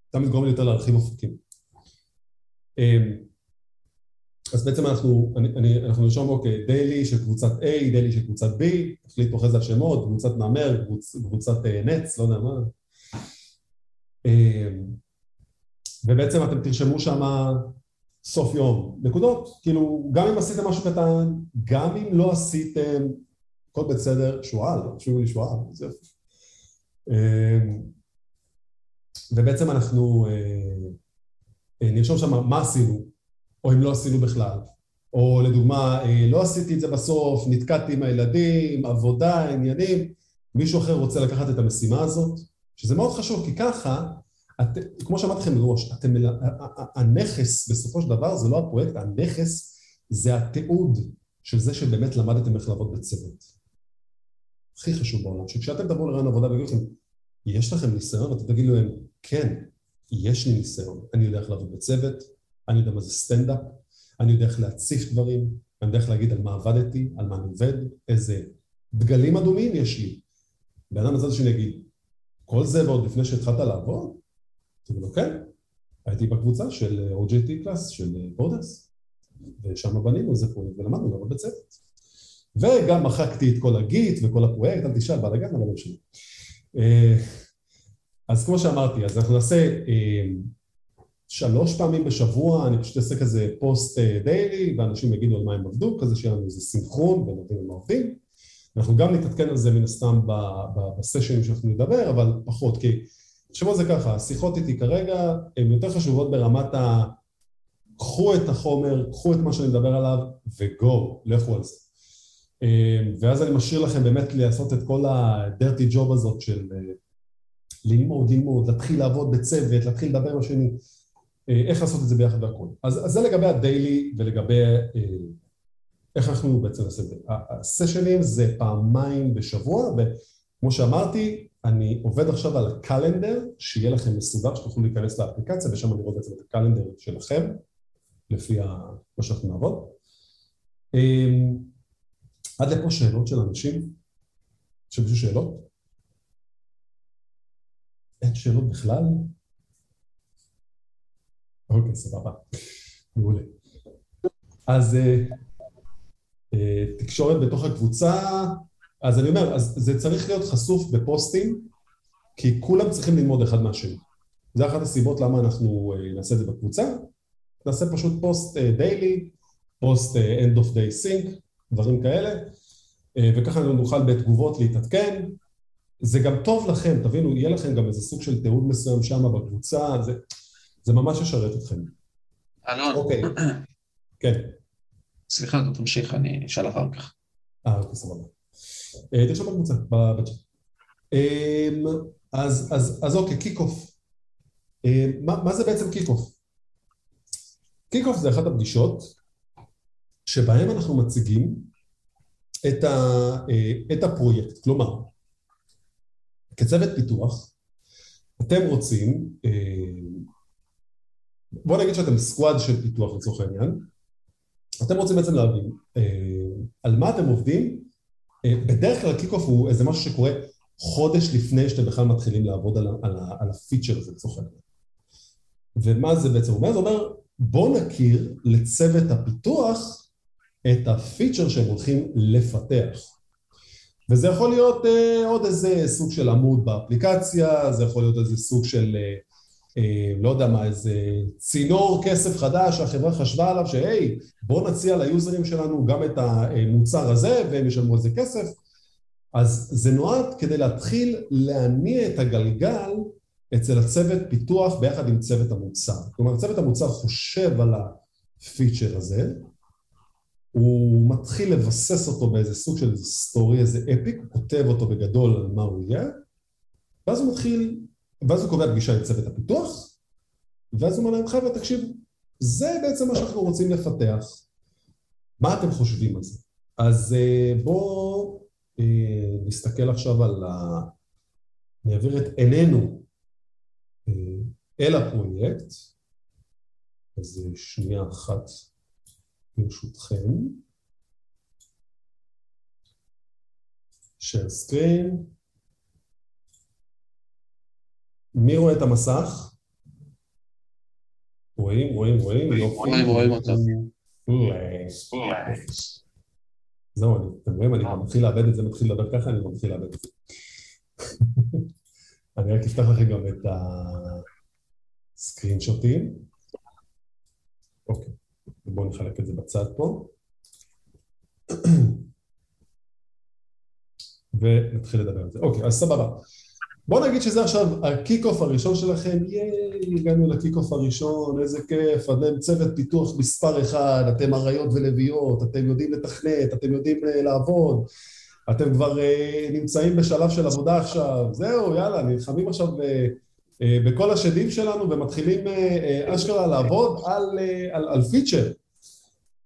תמיד גורם לי יותר להרחיב אופקים. אמ, אז בעצם אנחנו, אני, אני, אנחנו נרשום, אוקיי, daily של קבוצת A, daily של קבוצת B, תחליטו אחרי זה על שמות, קבוצת מהמר, קבוצ, קבוצת uh, נץ, לא יודע מה. Um, ובעצם אתם תרשמו שם סוף יום, נקודות, כאילו, גם אם עשיתם משהו קטן, גם אם לא עשיתם, הכל בסדר, שועל, תקשיבו לי שועל, זה יפה. Um, ובעצם אנחנו אה, אה, נרשום שם מה עשינו, או אם לא עשינו בכלל. או לדוגמה, אה, לא עשיתי את זה בסוף, נתקעתי עם הילדים, עבודה, עניינים, מישהו אחר רוצה לקחת את המשימה הזאת, שזה מאוד חשוב, כי ככה, את, כמו שאמרתי לכם מראש, אתם, הנכס בסופו של דבר זה לא הפרויקט, הנכס זה התיעוד של זה שבאמת למדתם איך לעבוד בצוות. הכי חשוב בעולם, שכשאתם תבואו לרעיון עבודה ויגידו לכם, יש לכם ניסיון? אתם תגידו להם, כן, יש לי ניסיון. אני יודע איך לעבוד בצוות, אני יודע מה זה סטנדאפ, אני יודע איך להציף דברים, אני יודע איך להגיד על מה עבדתי, על מה אני עובד, איזה דגלים אדומים יש לי. בן אדם מצד שני יגיד, כל זה ועוד לפני שהתחלת לעבוד? תגידו לו, כן, הייתי בקבוצה של OJT class, של בורדס, ושם בנינו איזה פרויקט ולמדנו לעבוד בצוות. וגם מחקתי את כל ה Git וכל הפרויקט, אל תשאל, בלאגן, אבל לא משנה. אה, אז כמו שאמרתי, אז אנחנו נעשה אה, שלוש פעמים בשבוע, אני פשוט אעשה כזה פוסט אה, דיילי, ואנשים יגידו על מה הם עבדו, כזה שיהיה לנו איזה סינכרון בין עובדים למעובדים. אנחנו גם נתעדכן על זה מן הסתם בסשנים שאנחנו נדבר, אבל פחות, כי תחשבו על זה ככה, השיחות איתי כרגע הן יותר חשובות ברמת ה... קחו את החומר, קחו את מה שאני מדבר עליו, וגו, לכו על זה. ואז אני משאיר לכם באמת לעשות את כל ה-dirty job הזאת של ללמוד, ללמוד, להתחיל לעבוד בצוות, להתחיל לדבר עם השני, אה, איך לעשות את זה ביחד והכל. אז, אז זה לגבי הדיילי ולגבי אה, איך אנחנו בעצם נעשה את זה. הסשנים זה פעמיים בשבוע, וכמו שאמרתי, אני עובד עכשיו על הקלנדר, שיהיה לכם מסודר, שתוכלו להיכנס לאפליקציה, ושם אני רואה בעצם את הקלנדר שלכם, לפי מה שאנחנו נעבוד. אה, עד לפה שאלות של אנשים? יש למישהו שאלות? אין שאלות בכלל? אוקיי, סבבה. מעולה. אז אה, אה, תקשורת בתוך הקבוצה, אז אני אומר, אז זה צריך להיות חשוף בפוסטים, כי כולם צריכים ללמוד אחד מהשני. זה אחת הסיבות למה אנחנו אה, נעשה את זה בקבוצה. נעשה פשוט פוסט דיילי, פוסט end of day sync, דברים כאלה, וככה נוכל בתגובות להתעדכן, זה גם טוב לכם, תבינו, יהיה לכם גם איזה סוג של תיעוד מסוים שם בקבוצה, זה, זה ממש ישרת אתכם. אלון. אוקיי, כן. סליחה, תמשיך, אני אשאל אחר כך. אה, אוקיי, סבבה. אה, תרשום בקבוצה, בצ'אט. אז, אז, אז אוקיי, kickoff. מה, מה זה בעצם kickoff? kickoff זה אחת הפגישות שבהן אנחנו מציגים את, ה, אה, את הפרויקט. כלומר, כצוות פיתוח, אתם רוצים, אה, בואו נגיד שאתם squad של פיתוח לצורך העניין, אתם רוצים בעצם להבין אה, על מה אתם עובדים, בדרך כלל kickoff הוא איזה משהו שקורה חודש לפני שאתם בכלל מתחילים לעבוד על, על, על הפיצ'ר הזה לצורך העניין. ומה זה בעצם אומר? זה אומר בואו נכיר לצוות הפיתוח את הפיצ'ר שהם הולכים לפתח. וזה יכול להיות uh, עוד איזה סוג של עמוד באפליקציה, זה יכול להיות איזה סוג של, uh, uh, לא יודע מה, איזה צינור כסף חדש שהחברה חשבה עליו, שהי, בואו נציע ליוזרים שלנו גם את המוצר הזה והם ישלמו איזה כסף. אז זה נועד כדי להתחיל להניע את הגלגל אצל הצוות פיתוח ביחד עם צוות המוצר. כלומר, צוות המוצר חושב על הפיצ'ר הזה, הוא מתחיל לבסס אותו באיזה סוג של סטורי, איזה אפיק, הוא כותב אותו בגדול על מה הוא יהיה, ואז הוא מתחיל, ואז הוא קובע פגישה עם צוות הפיתוח, ואז הוא אומר להם, חבר'ה, תקשיבו, זה בעצם מה שאנחנו רוצים לפתח. מה אתם חושבים על זה? אז אה, בואו אה, נסתכל עכשיו על ה... נעביר את עינינו אה, אל הפרויקט, אז שנייה אחת ברשותכם. share screen. מי רואה את המסך? רואים, רואים, רואים, רואים, רואים אותם. זהו, אתם רואים, אני מתחיל לאבד את זה, מתחיל לדבר ככה, אני מתחיל לאבד את זה. אני רק אפתח לכם גם את ה screenshot ים. אוקיי. בואו נחלק את זה בצד פה. ונתחיל לדבר על זה. אוקיי, אז סבבה. בואו נגיד שזה עכשיו ה kick-off הראשון שלכם, ייי, הגענו ל kick-off הראשון, איזה כיף, אתם צוות פיתוח מספר אחד, אתם אריות ולוויות, אתם יודעים לתכנת, אתם יודעים אה, לעבוד, אתם כבר אה, נמצאים בשלב של עבודה עכשיו, זהו, יאללה, נלחמים עכשיו אה, בכל השדים שלנו ומתחילים אשכרה לעבוד על, על, על פיצ'ר.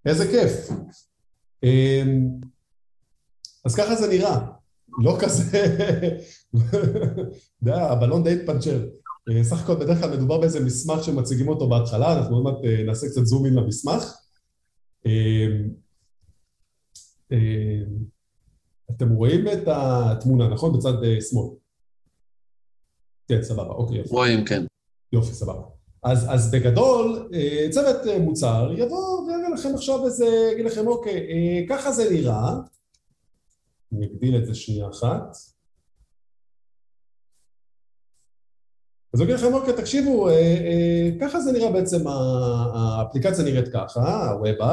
איזה כיף. אמ, אז ככה זה נראה, לא כזה, אתה יודע, הבלון די התפנצ'ר. אה, סך הכל בדרך כלל מדובר באיזה מסמך שמציגים אותו בהתחלה, אנחנו עוד מעט אה, נעשה קצת זום אין למסמך. אמ, אמ, אתם רואים את התמונה, נכון? בצד אה, שמאל. כן, סבבה, אוקיי. רואים, כן. יופי, סבבה. אז, אז בגדול, אה, צוות אה, מוצר יבוא ויראה לכם עכשיו איזה, יגיד לכם, אוקיי, אה, ככה זה נראה, אני אגדיל את זה שנייה אחת. אז הוא יגיד לכם, אוקיי, תקשיבו, ככה זה נראה בעצם, האפליקציה נראית ככה, ה-Web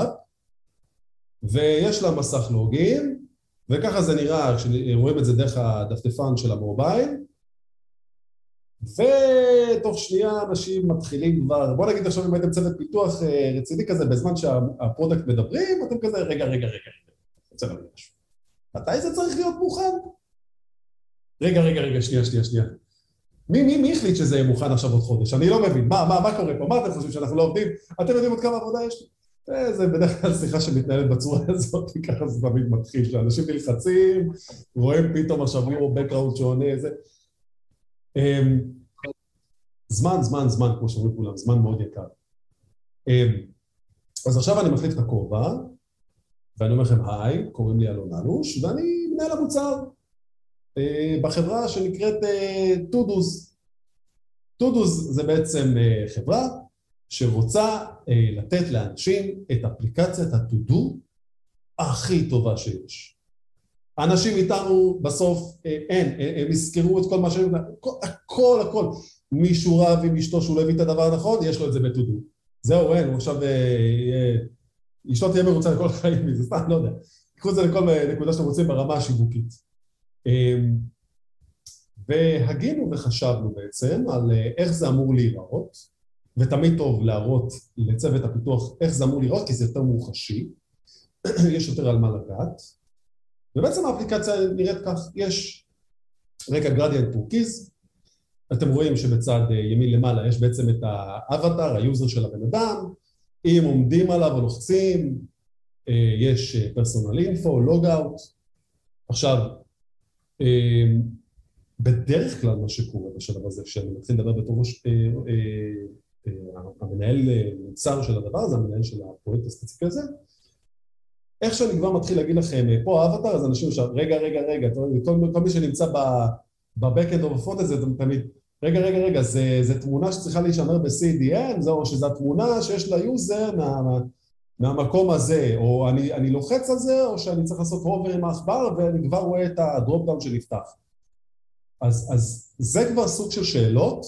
ויש לה מסך login, וככה זה נראה כשרואים את זה דרך הדפדפן של המובייל, ותוך שנייה אנשים מתחילים כבר, בוא נגיד עכשיו אם הייתם צוות פיתוח אה, רציני כזה, בזמן שה product מדברים, אתם כזה, רגע, רגע, רגע, רגע, רוצה להגיד משהו. מתי זה צריך להיות מוכן? רגע, רגע, רגע, שנייה, שנייה, שנייה. מי, מי, מי החליט שזה יהיה מוכן עכשיו עוד חודש? אני לא מבין. מה, מה, מה קורה פה? מה אתם חושבים שאנחנו לא עובדים? אתם יודעים עוד כמה עבודה יש לי? אה, זה בדרך כלל שיחה שמתנהלת בצורה הזאת, ככה זה תמיד מתחיל, שאנשים נלחצים, רואים פתאום עכשיו הוא בקראונד שעונה, זה... אמ, זמן, זמן, זמן, כמו שאומרים כולם, זמן מאוד יקר. אמ, אז עכשיו אני מחליף את הכובע, ואני אומר לכם, היי, קוראים לי אלון אלוש, ואני מנהל המוצר אה, בחברה שנקראת טודוז. טודוז זה בעצם אה, חברה שרוצה אה, לתת לאנשים את אפליקציית ה-to-do הכי טובה שיש. האנשים איתנו בסוף אה, אין, אה, הם יזכרו את כל מה שהם, הכל הכל. מישהו רב עם אשתו שהוא לא הביא את הדבר הנכון, יש לו את זה בטודו. זהו, אין, הוא עכשיו... אה, אשתו תהיה מרוצה לכל החיים מזה, סתם, לא יודע. קחו את זה לכל נקודה שאתם רוצים ברמה השיווקית. והגינו וחשבנו בעצם על איך זה אמור להיראות, ותמיד טוב להראות לצוות הפיתוח איך זה אמור להיראות, כי זה יותר מוחשי, יש יותר על מה לגעת. ובעצם האפליקציה נראית כך, יש רקע gradient טורקיז, אתם רואים שבצד אה, ימין למעלה יש בעצם את האבטר, היוזר של הבן אדם, אם עומדים עליו או לוחצים, אה, יש פרסונל אינפו, לוג אאוט. עכשיו, אה, בדרך כלל מה שקורה בשלב הזה, כשאני מתחיל לדבר בתור ראש, המנהל מוצר של הדבר הזה, המנהל של הפרויקט הספציפי הזה, איך שאני כבר מתחיל להגיד לכם, פה האבטר, אז אנשים עכשיו, רגע, רגע, רגע, כל, כל מי שנמצא ב-Backend או בפרונט הזה, תמיד, רגע, רגע, רגע, זה, זה תמונה שצריכה להישמר ב-CDN, זהו, שזו התמונה שיש ליוזר מה, מהמקום הזה, או אני, אני לוחץ על זה, או שאני צריך לעשות hover עם העכבר, ואני כבר רואה את ה drop down שנפתח. אז, אז זה כבר סוג של שאלות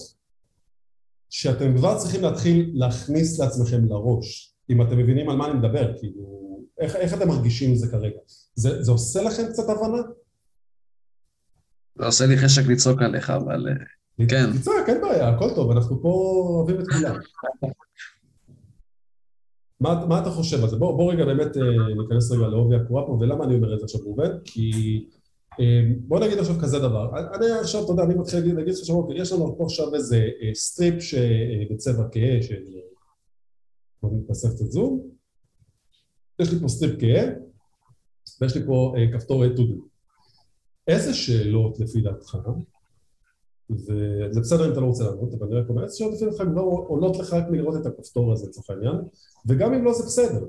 שאתם כבר צריכים להתחיל להכניס לעצמכם לראש, אם אתם מבינים על מה אני מדבר, כאילו, איך, איך אתם מרגישים עם זה כרגע? זה, זה עושה לכם קצת הבנה? זה עושה לי חשק לצעוק עליך, אבל אה, כן. תצעק, אין בעיה, הכל טוב, אנחנו פה אוהבים את כולם. מה, מה אתה חושב על זה? בוא, בוא רגע באמת אה, ניכנס רגע לעובי הקורה פה, ולמה אני אומר את זה עכשיו, ראובן? כי אה, בוא נגיד עכשיו כזה דבר, אני עכשיו, אתה יודע, אני מתחיל להגיד, להגיד עכשיו, אוקיי, יש לנו פה עכשיו איזה strip שבצבע כהה, של... בוא נוסיף קצת זום, יש לי פה strip כהה, ויש לי פה uh, כפתור to do. איזה שאלות לפי דעתך, וזה בסדר אם אתה לא רוצה לענות, אבל אני רק אומר, איזה שאלות לפי דעתך כבר עולות לך רק מלראות את הכפתור הזה לצורך העניין, וגם אם לא זה בסדר.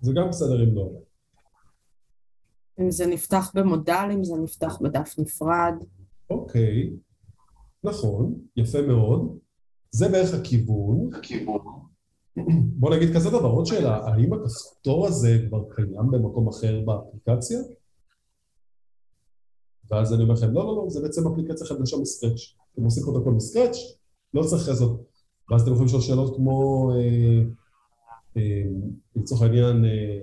זה גם בסדר אם לא. אם זה נפתח במודל, אם זה נפתח בדף נפרד. אוקיי, נכון, יפה מאוד. זה בערך הכיוון. הכיוון. בוא נגיד כזה דבר, עוד שאלה, האם הכפתור הזה כבר קיים במקום אחר באפליקציה? ואז אני אומר לכם, לא, לא, לא, זה בעצם אפליקציה חדשה מסקרץ'. אתם עושים פה את הכל מסקרץ', לא צריך לעשות. ואז אתם יכולים לשאול שאלות כמו, אה, אה, לצורך העניין, אה,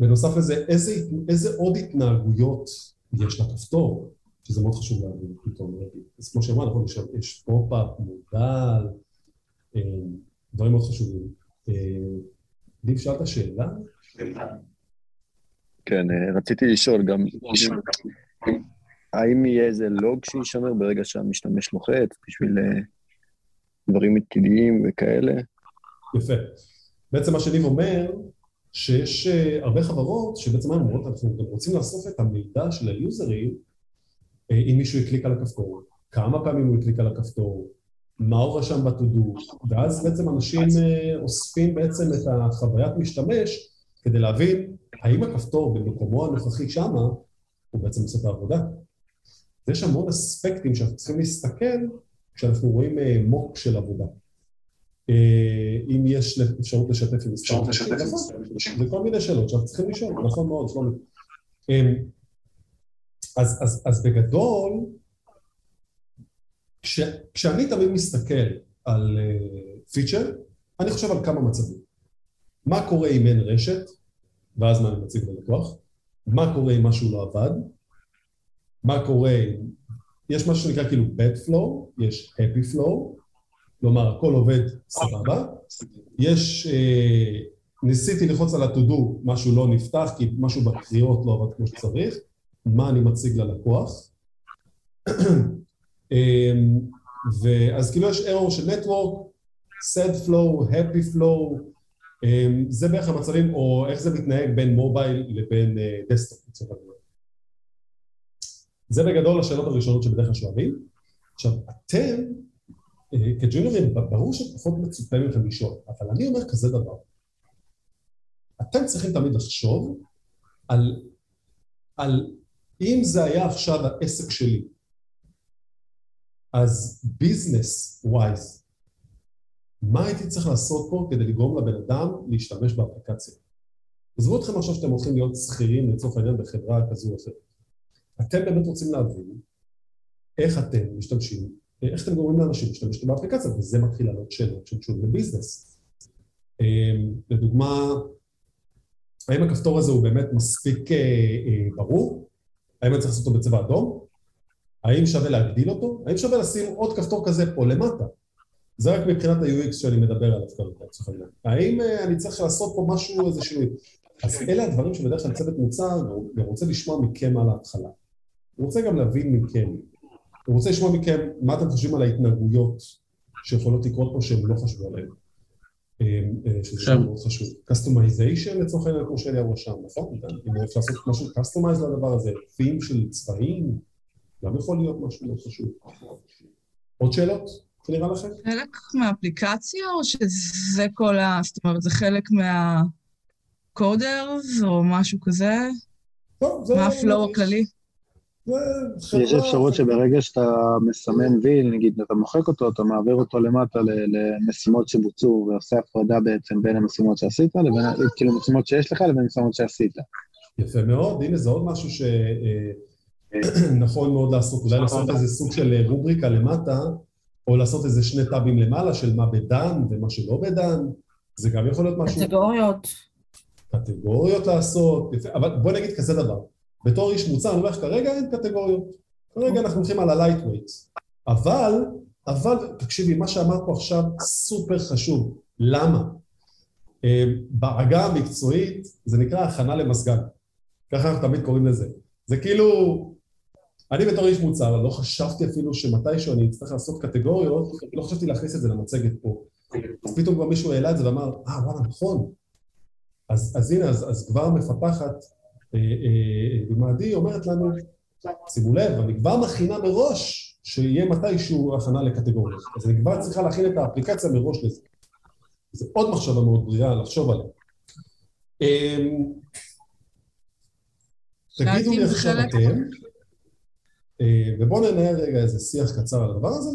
בנוסף לזה, איזה, איזה עוד התנהגויות יש לכפתור, שזה מאוד חשוב להבין פתאום. אז כמו שאמרנו, יש pop-up, modal, דברים מאוד חשובים. ניב, אה, שאלת שאלה? כן, אה, רציתי לשאול גם, האם יהיה איזה log שישמר ברגע שהמשתמש לוחץ בשביל אה, דברים עתידיים וכאלה? יפה. בעצם מה שניב אומר, שיש הרבה חברות שבעצם מה אומרות, אנחנו גם רוצים לאסוף את המידע של היוזרים אם מישהו הקליק על הכפתור, כמה פעמים הוא הקליק על הכפתור, מה הוא רשם ב-to-do, ואז בעצם אנשים אה, אוספים בעצם את החוויית משתמש כדי להבין האם הכפתור במקומו הנוכחי שמה הוא בעצם עושה את העבודה. ויש המון אספקטים שאנחנו צריכים להסתכל כשאנחנו רואים אה, מוק של עבודה. אה, אם יש אפשרות לשתף עם מספר אנשים, נכון, זה כל מיני שאלות שאנחנו צריכים לשאול, נכון מאוד, שלומי. אז, אז, אז בגדול, כשאני תמיד מסתכל על פיצ'ר, uh, אני חושב על כמה מצבים. מה קורה אם אין רשת, ואז מה אני מציג ללקוח? מה קורה אם משהו לא עבד? מה קורה אם... יש משהו שנקרא כאילו bad flow, יש happy flow, כלומר הכל עובד סבבה, יש... Uh, ניסיתי ללחוץ על ה-to-do, משהו לא נפתח כי משהו בקריאות לא עבד כמו שצריך, מה אני מציג ללקוח? אמ, ואז כאילו יש error של network, sad flow, happy flow, אמ, זה בערך המצבים, או איך זה מתנהג בין מובייל לבין desktop, לצורך העניין. זה בגדול השאלות הראשונות שבדרך כלל שואלים. עכשיו, אתם, אה, כג'וניורים, ברור שפחות מצופה מכם לשאול, אבל אני אומר כזה דבר. אתם צריכים תמיד לחשוב על, על אם זה היה עכשיו העסק שלי, אז ביזנס ווייז, מה הייתי צריך לעשות פה כדי לגרום לבן אדם להשתמש באפליקציה? עזבו אתכם עכשיו שאתם הולכים להיות שכירים לצורך העניין בחברה כזו או אחרת. אתם באמת רוצים להבין איך אתם משתמשים, איך אתם גורמים לאנשים להשתמש באפליקציה, וזה מתחיל לעלות שאלות שקשורות לביזנס. אמ, לדוגמה, האם הכפתור הזה הוא באמת מספיק אה, אה, ברור? האם אני צריך לעשות אותו בצבע אדום? האם שווה להגדיל אותו? האם שווה לשים עוד כפתור כזה פה למטה? זה רק מבחינת ה-UX שאני מדבר עליו כרגע, לצורך העניין. האם אה, אני צריך לעשות פה משהו, איזה שינוי? אז אלה הדברים שבדרך כלל צוות מוצר גם רוצה לשמוע מכם על ההתחלה. הוא רוצה גם להבין מכם. הוא רוצה לשמוע מכם מה אתם חושבים על ההתנהגויות שיכולות לקרות פה שהם לא חשבו עליהן. אה, אה, שזה מאוד חשוב. קסטומייזיישן לצורך העניין, כמו שאליהו רשם, נכון? אם אפשר לעשות משהו קסטומייז לדבר הזה, פים של צבעים, גם יכול להיות משהו מאוד חשוב. עוד שאלות? זה נראה לכם? חלק מהאפליקציה, או שזה כל ה... זאת אומרת, זה חלק מהקודרס, או משהו כזה? טוב, זה... מה הפלואו הכללי? יש אפשרות שברגע שאתה מסמן וי, נגיד אתה מוחק אותו, אתה מעביר אותו למטה למשימות שבוצעו ועושה הפרדה בעצם בין המשימות שעשית, לבין, כאילו משימות שיש לך לבין משימות שעשית. יפה מאוד, הנה זה עוד משהו שנכון מאוד לעשות, אולי לעשות איזה סוג של אה, רובריקה למטה, או לעשות איזה שני טאבים למעלה של מה בדן ומה שלא בדן, זה גם יכול להיות משהו, קטגוריות. קטגוריות לעשות, אבל בוא נגיד כזה דבר, בתור איש מוצר, אני אומר לך, כרגע אין קטגוריות, כרגע אנחנו הולכים על ה-lightweight, אבל, אבל, תקשיבי, מה שאמרת פה עכשיו סופר חשוב, למה? אה, בעגה המקצועית זה נקרא הכנה למזגן, ככה אנחנו תמיד קוראים לזה. זה כאילו, אני בתור איש מוצר, לא חשבתי אפילו שמתישהו אני אצטרך לעשות קטגוריות, לא חשבתי להכניס את זה למצגת פה. אז פתאום כבר מישהו העלה את זה ואמר, אה, וואלה, נכון. אז, אז הנה, אז, אז כבר המפתחת אה, אה, במעדי אומרת לנו, שימו לב, אני כבר מכינה מראש שיהיה מתישהו הכנה לקטגוריות. אז אני כבר צריכה להכין את האפליקציה מראש לזה. זה עוד מחשבה מאוד בריאה לחשוב עליה. אמ, תגידו לי עכשיו אתם, ובואו ננהל רגע איזה שיח קצר על הדבר הזה,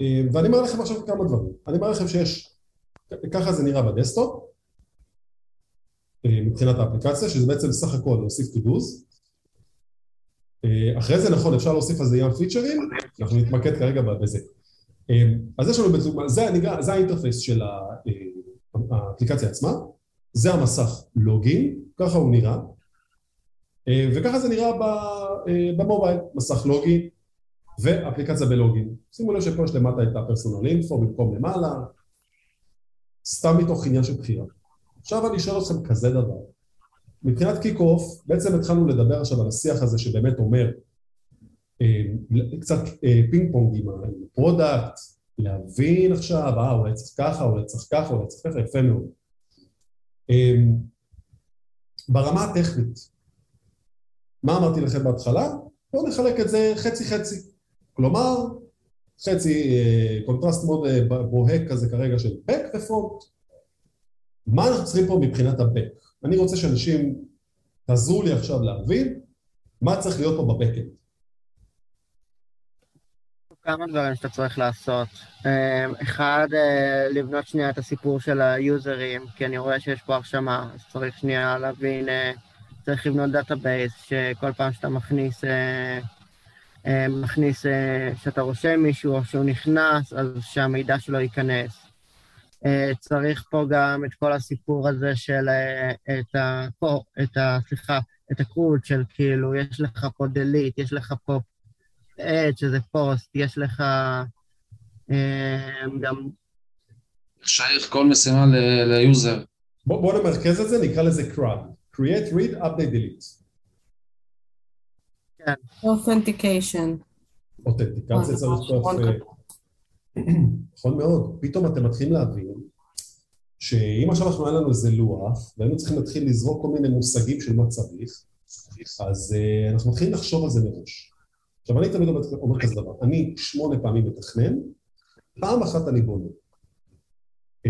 אה, ואני אומר לכם עכשיו כמה דברים. אני אומר לכם שיש, ככה זה נראה ב desktop, אה, מבחינת האפליקציה, שזה בעצם סך הכל להוסיף to do's. אה, אחרי זה נכון, אפשר להוסיף על זה ים פיצ'רים, אנחנו נתמקד כרגע בזה. אה, אז יש לנו בדוגמה, זה, זה ה interface של אה, האפליקציה עצמה, זה המסך login, ככה הוא נראה, אה, וככה זה נראה אה, במובייל, מסך login ואפליקציה ב login. שימו לב שפה יש למטה את ה personal info במקום למעלה, סתם מתוך עניין של בחירה. עכשיו אני שואל אתכם כזה דבר, מבחינת kick-off, בעצם התחלנו לדבר עכשיו על השיח הזה שבאמת אומר אה, קצת אה, פינג פונג עם ה product, להבין עכשיו, אה, אולי צריך ככה, אולי צריך ככה, אולי צריך ככה, יפה מאוד. אה, ברמה הטכנית, מה אמרתי לכם בהתחלה? בואו נחלק את זה חצי-חצי. כלומר, חצי אה, קונטרסט מאוד אה, בוהק כזה כרגע של back ו front. מה אנחנו צריכים פה מבחינת ה back? אני רוצה שאנשים תעזרו לי עכשיו להבין מה צריך להיות פה ב backend. כמה דברים שאתה צריך לעשות. אה, אחד, אה, לבנות שנייה את הסיפור של היוזרים, כי אני רואה שיש פה הרשמה, אז צריך שנייה להבין, אה, צריך לבנות database, שכל פעם שאתה מכניס, אה, אה, מכניס, אה, שאתה רושם מישהו או שהוא נכנס, אז שהמידע שלו ייכנס. צריך פה גם את כל הסיפור הזה של את ה... פה, את ה... סליחה, את הקוד של כאילו, יש לך פה delete, יש לך פה add, שזה פוסט, יש לך גם... שייך כל משימה ל- ליוזר. בואו בוא נמרכז את זה, נקרא לזה CRUD, Create, Read, Update, Delete. Authentication. אותנטיקציה צריך. נכון, אה, נכון מאוד. פתאום אתם מתחילים להבין שאם עכשיו אנחנו היה לנו איזה לוח, והיינו צריכים להתחיל לזרוק כל מיני מושגים של מה צריך, אז uh, אנחנו מתחילים לחשוב על זה מראש. עכשיו, אני תמיד אומר כזה דבר, אני שמונה פעמים מתכנן, פעם אחת אני בונה. Uh,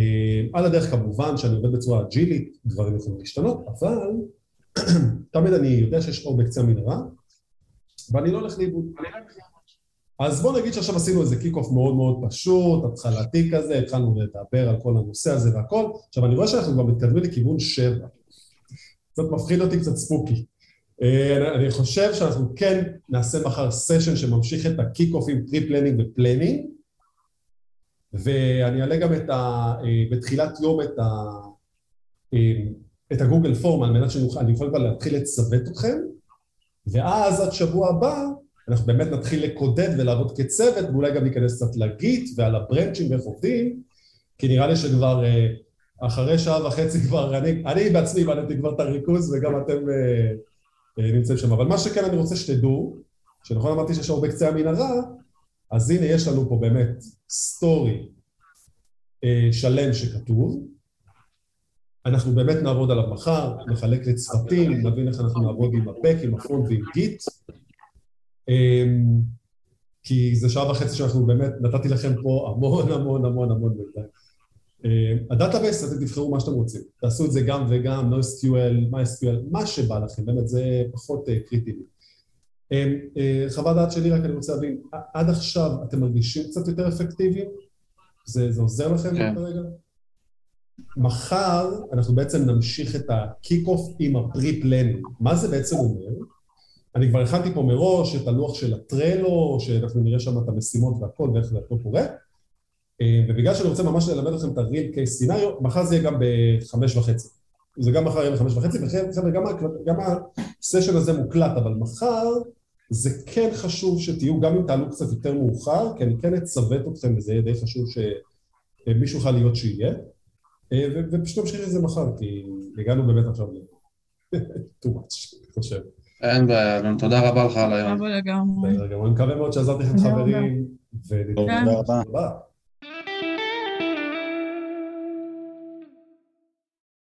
על הדרך כמובן שאני עובד בצורה אג'ילית, דברים יכולים להשתנות, אבל תמיד אני יודע שיש אור בקצה המנהרה, ואני לא הולך לאיבוד. אז בוא נגיד שעכשיו עשינו איזה kick-off מאוד מאוד פשוט, התחלתי כזה, התחלנו לדבר על כל הנושא הזה והכל. עכשיו, אני רואה שאנחנו כבר מתקדמים לכיוון שבע. קצת מפחיד אותי, קצת spooky. אה, אני- אני חושב שאנחנו כן נעשה מחר session שממשיך את ה kick-off עם pre-planning ו planning, ואני אעלה גם את ה... אה, בתחילת יום את ה... אה, את הגוגל פורם על מנת שאני אוכל כבר להתחיל לצוות אתכם, ואז עד שבוע הבא אנחנו באמת נתחיל לקודד ולעבוד כצוות, ואולי גם ניכנס קצת לגיט ועל הברנצ'ים ואיך עובדים, כי נראה לי שכבר אה, אחרי שעה וחצי כבר, אני, אני בעצמי איבדתי כבר את הריכוז וגם אתם נמצאים שם. אבל מה שכן אני רוצה שתדעו, שנכון אמרתי שיש אור בקצה המנהרה, אז הנה יש לנו פה באמת סטורי אה, שלם שכתוב. אנחנו באמת נעבוד עליו מחר, נחלק לצוותים, נבין איך אנחנו נעבוד עם ה back, עם ה front ועם Git. אמ, כי זה שעה וחצי שאנחנו באמת, נתתי לכם פה המון המון המון המון מידע. אמ, ה database, אתם תבחרו מה שאתם רוצים. תעשו את זה גם וגם, NoSQL, MySQL, מה שבא לכם, באמת זה פחות אה, קריטי חוות דעת שלי, רק אני רוצה להבין, עד עכשיו אתם מרגישים קצת יותר אפקטיביים? זה, זה עוזר לכם כן. כרגע? מחר אנחנו בעצם נמשיך את ה kick-off עם ה pre-planning. מה זה בעצם אומר? אני כבר הכנתי פה מראש את הלוח של ה Trello, שאנחנו נראה שם את המשימות והכל ואיך זה הכל קורה. אה, ובגלל שאני רוצה ממש ללמד לכם את ה-real case scenario, מחר זה יהיה גם בחמש וחצי. זה גם מחר יהיה בחמש וחצי, וחבר'ה, גם, גם הסשן הזה מוקלט, אבל מחר זה כן חשוב שתהיו, גם אם תעלו קצת יותר מאוחר, כי אני כן אצוות אתכם, וזה יהיה די חשוב שמישהו יוכל להיות שיהיה. אה, ופשוט נמשיך את זה מחר, כי הגענו באמת עכשיו ל... too much, אני חושב. אין בעיה, אלון, תודה רבה לך על היום. אבל לגמרי. בסדר גמור, אני מקווה מאוד שעזרתי לכם תודה חברים, ונתראה כן. תודה רבה.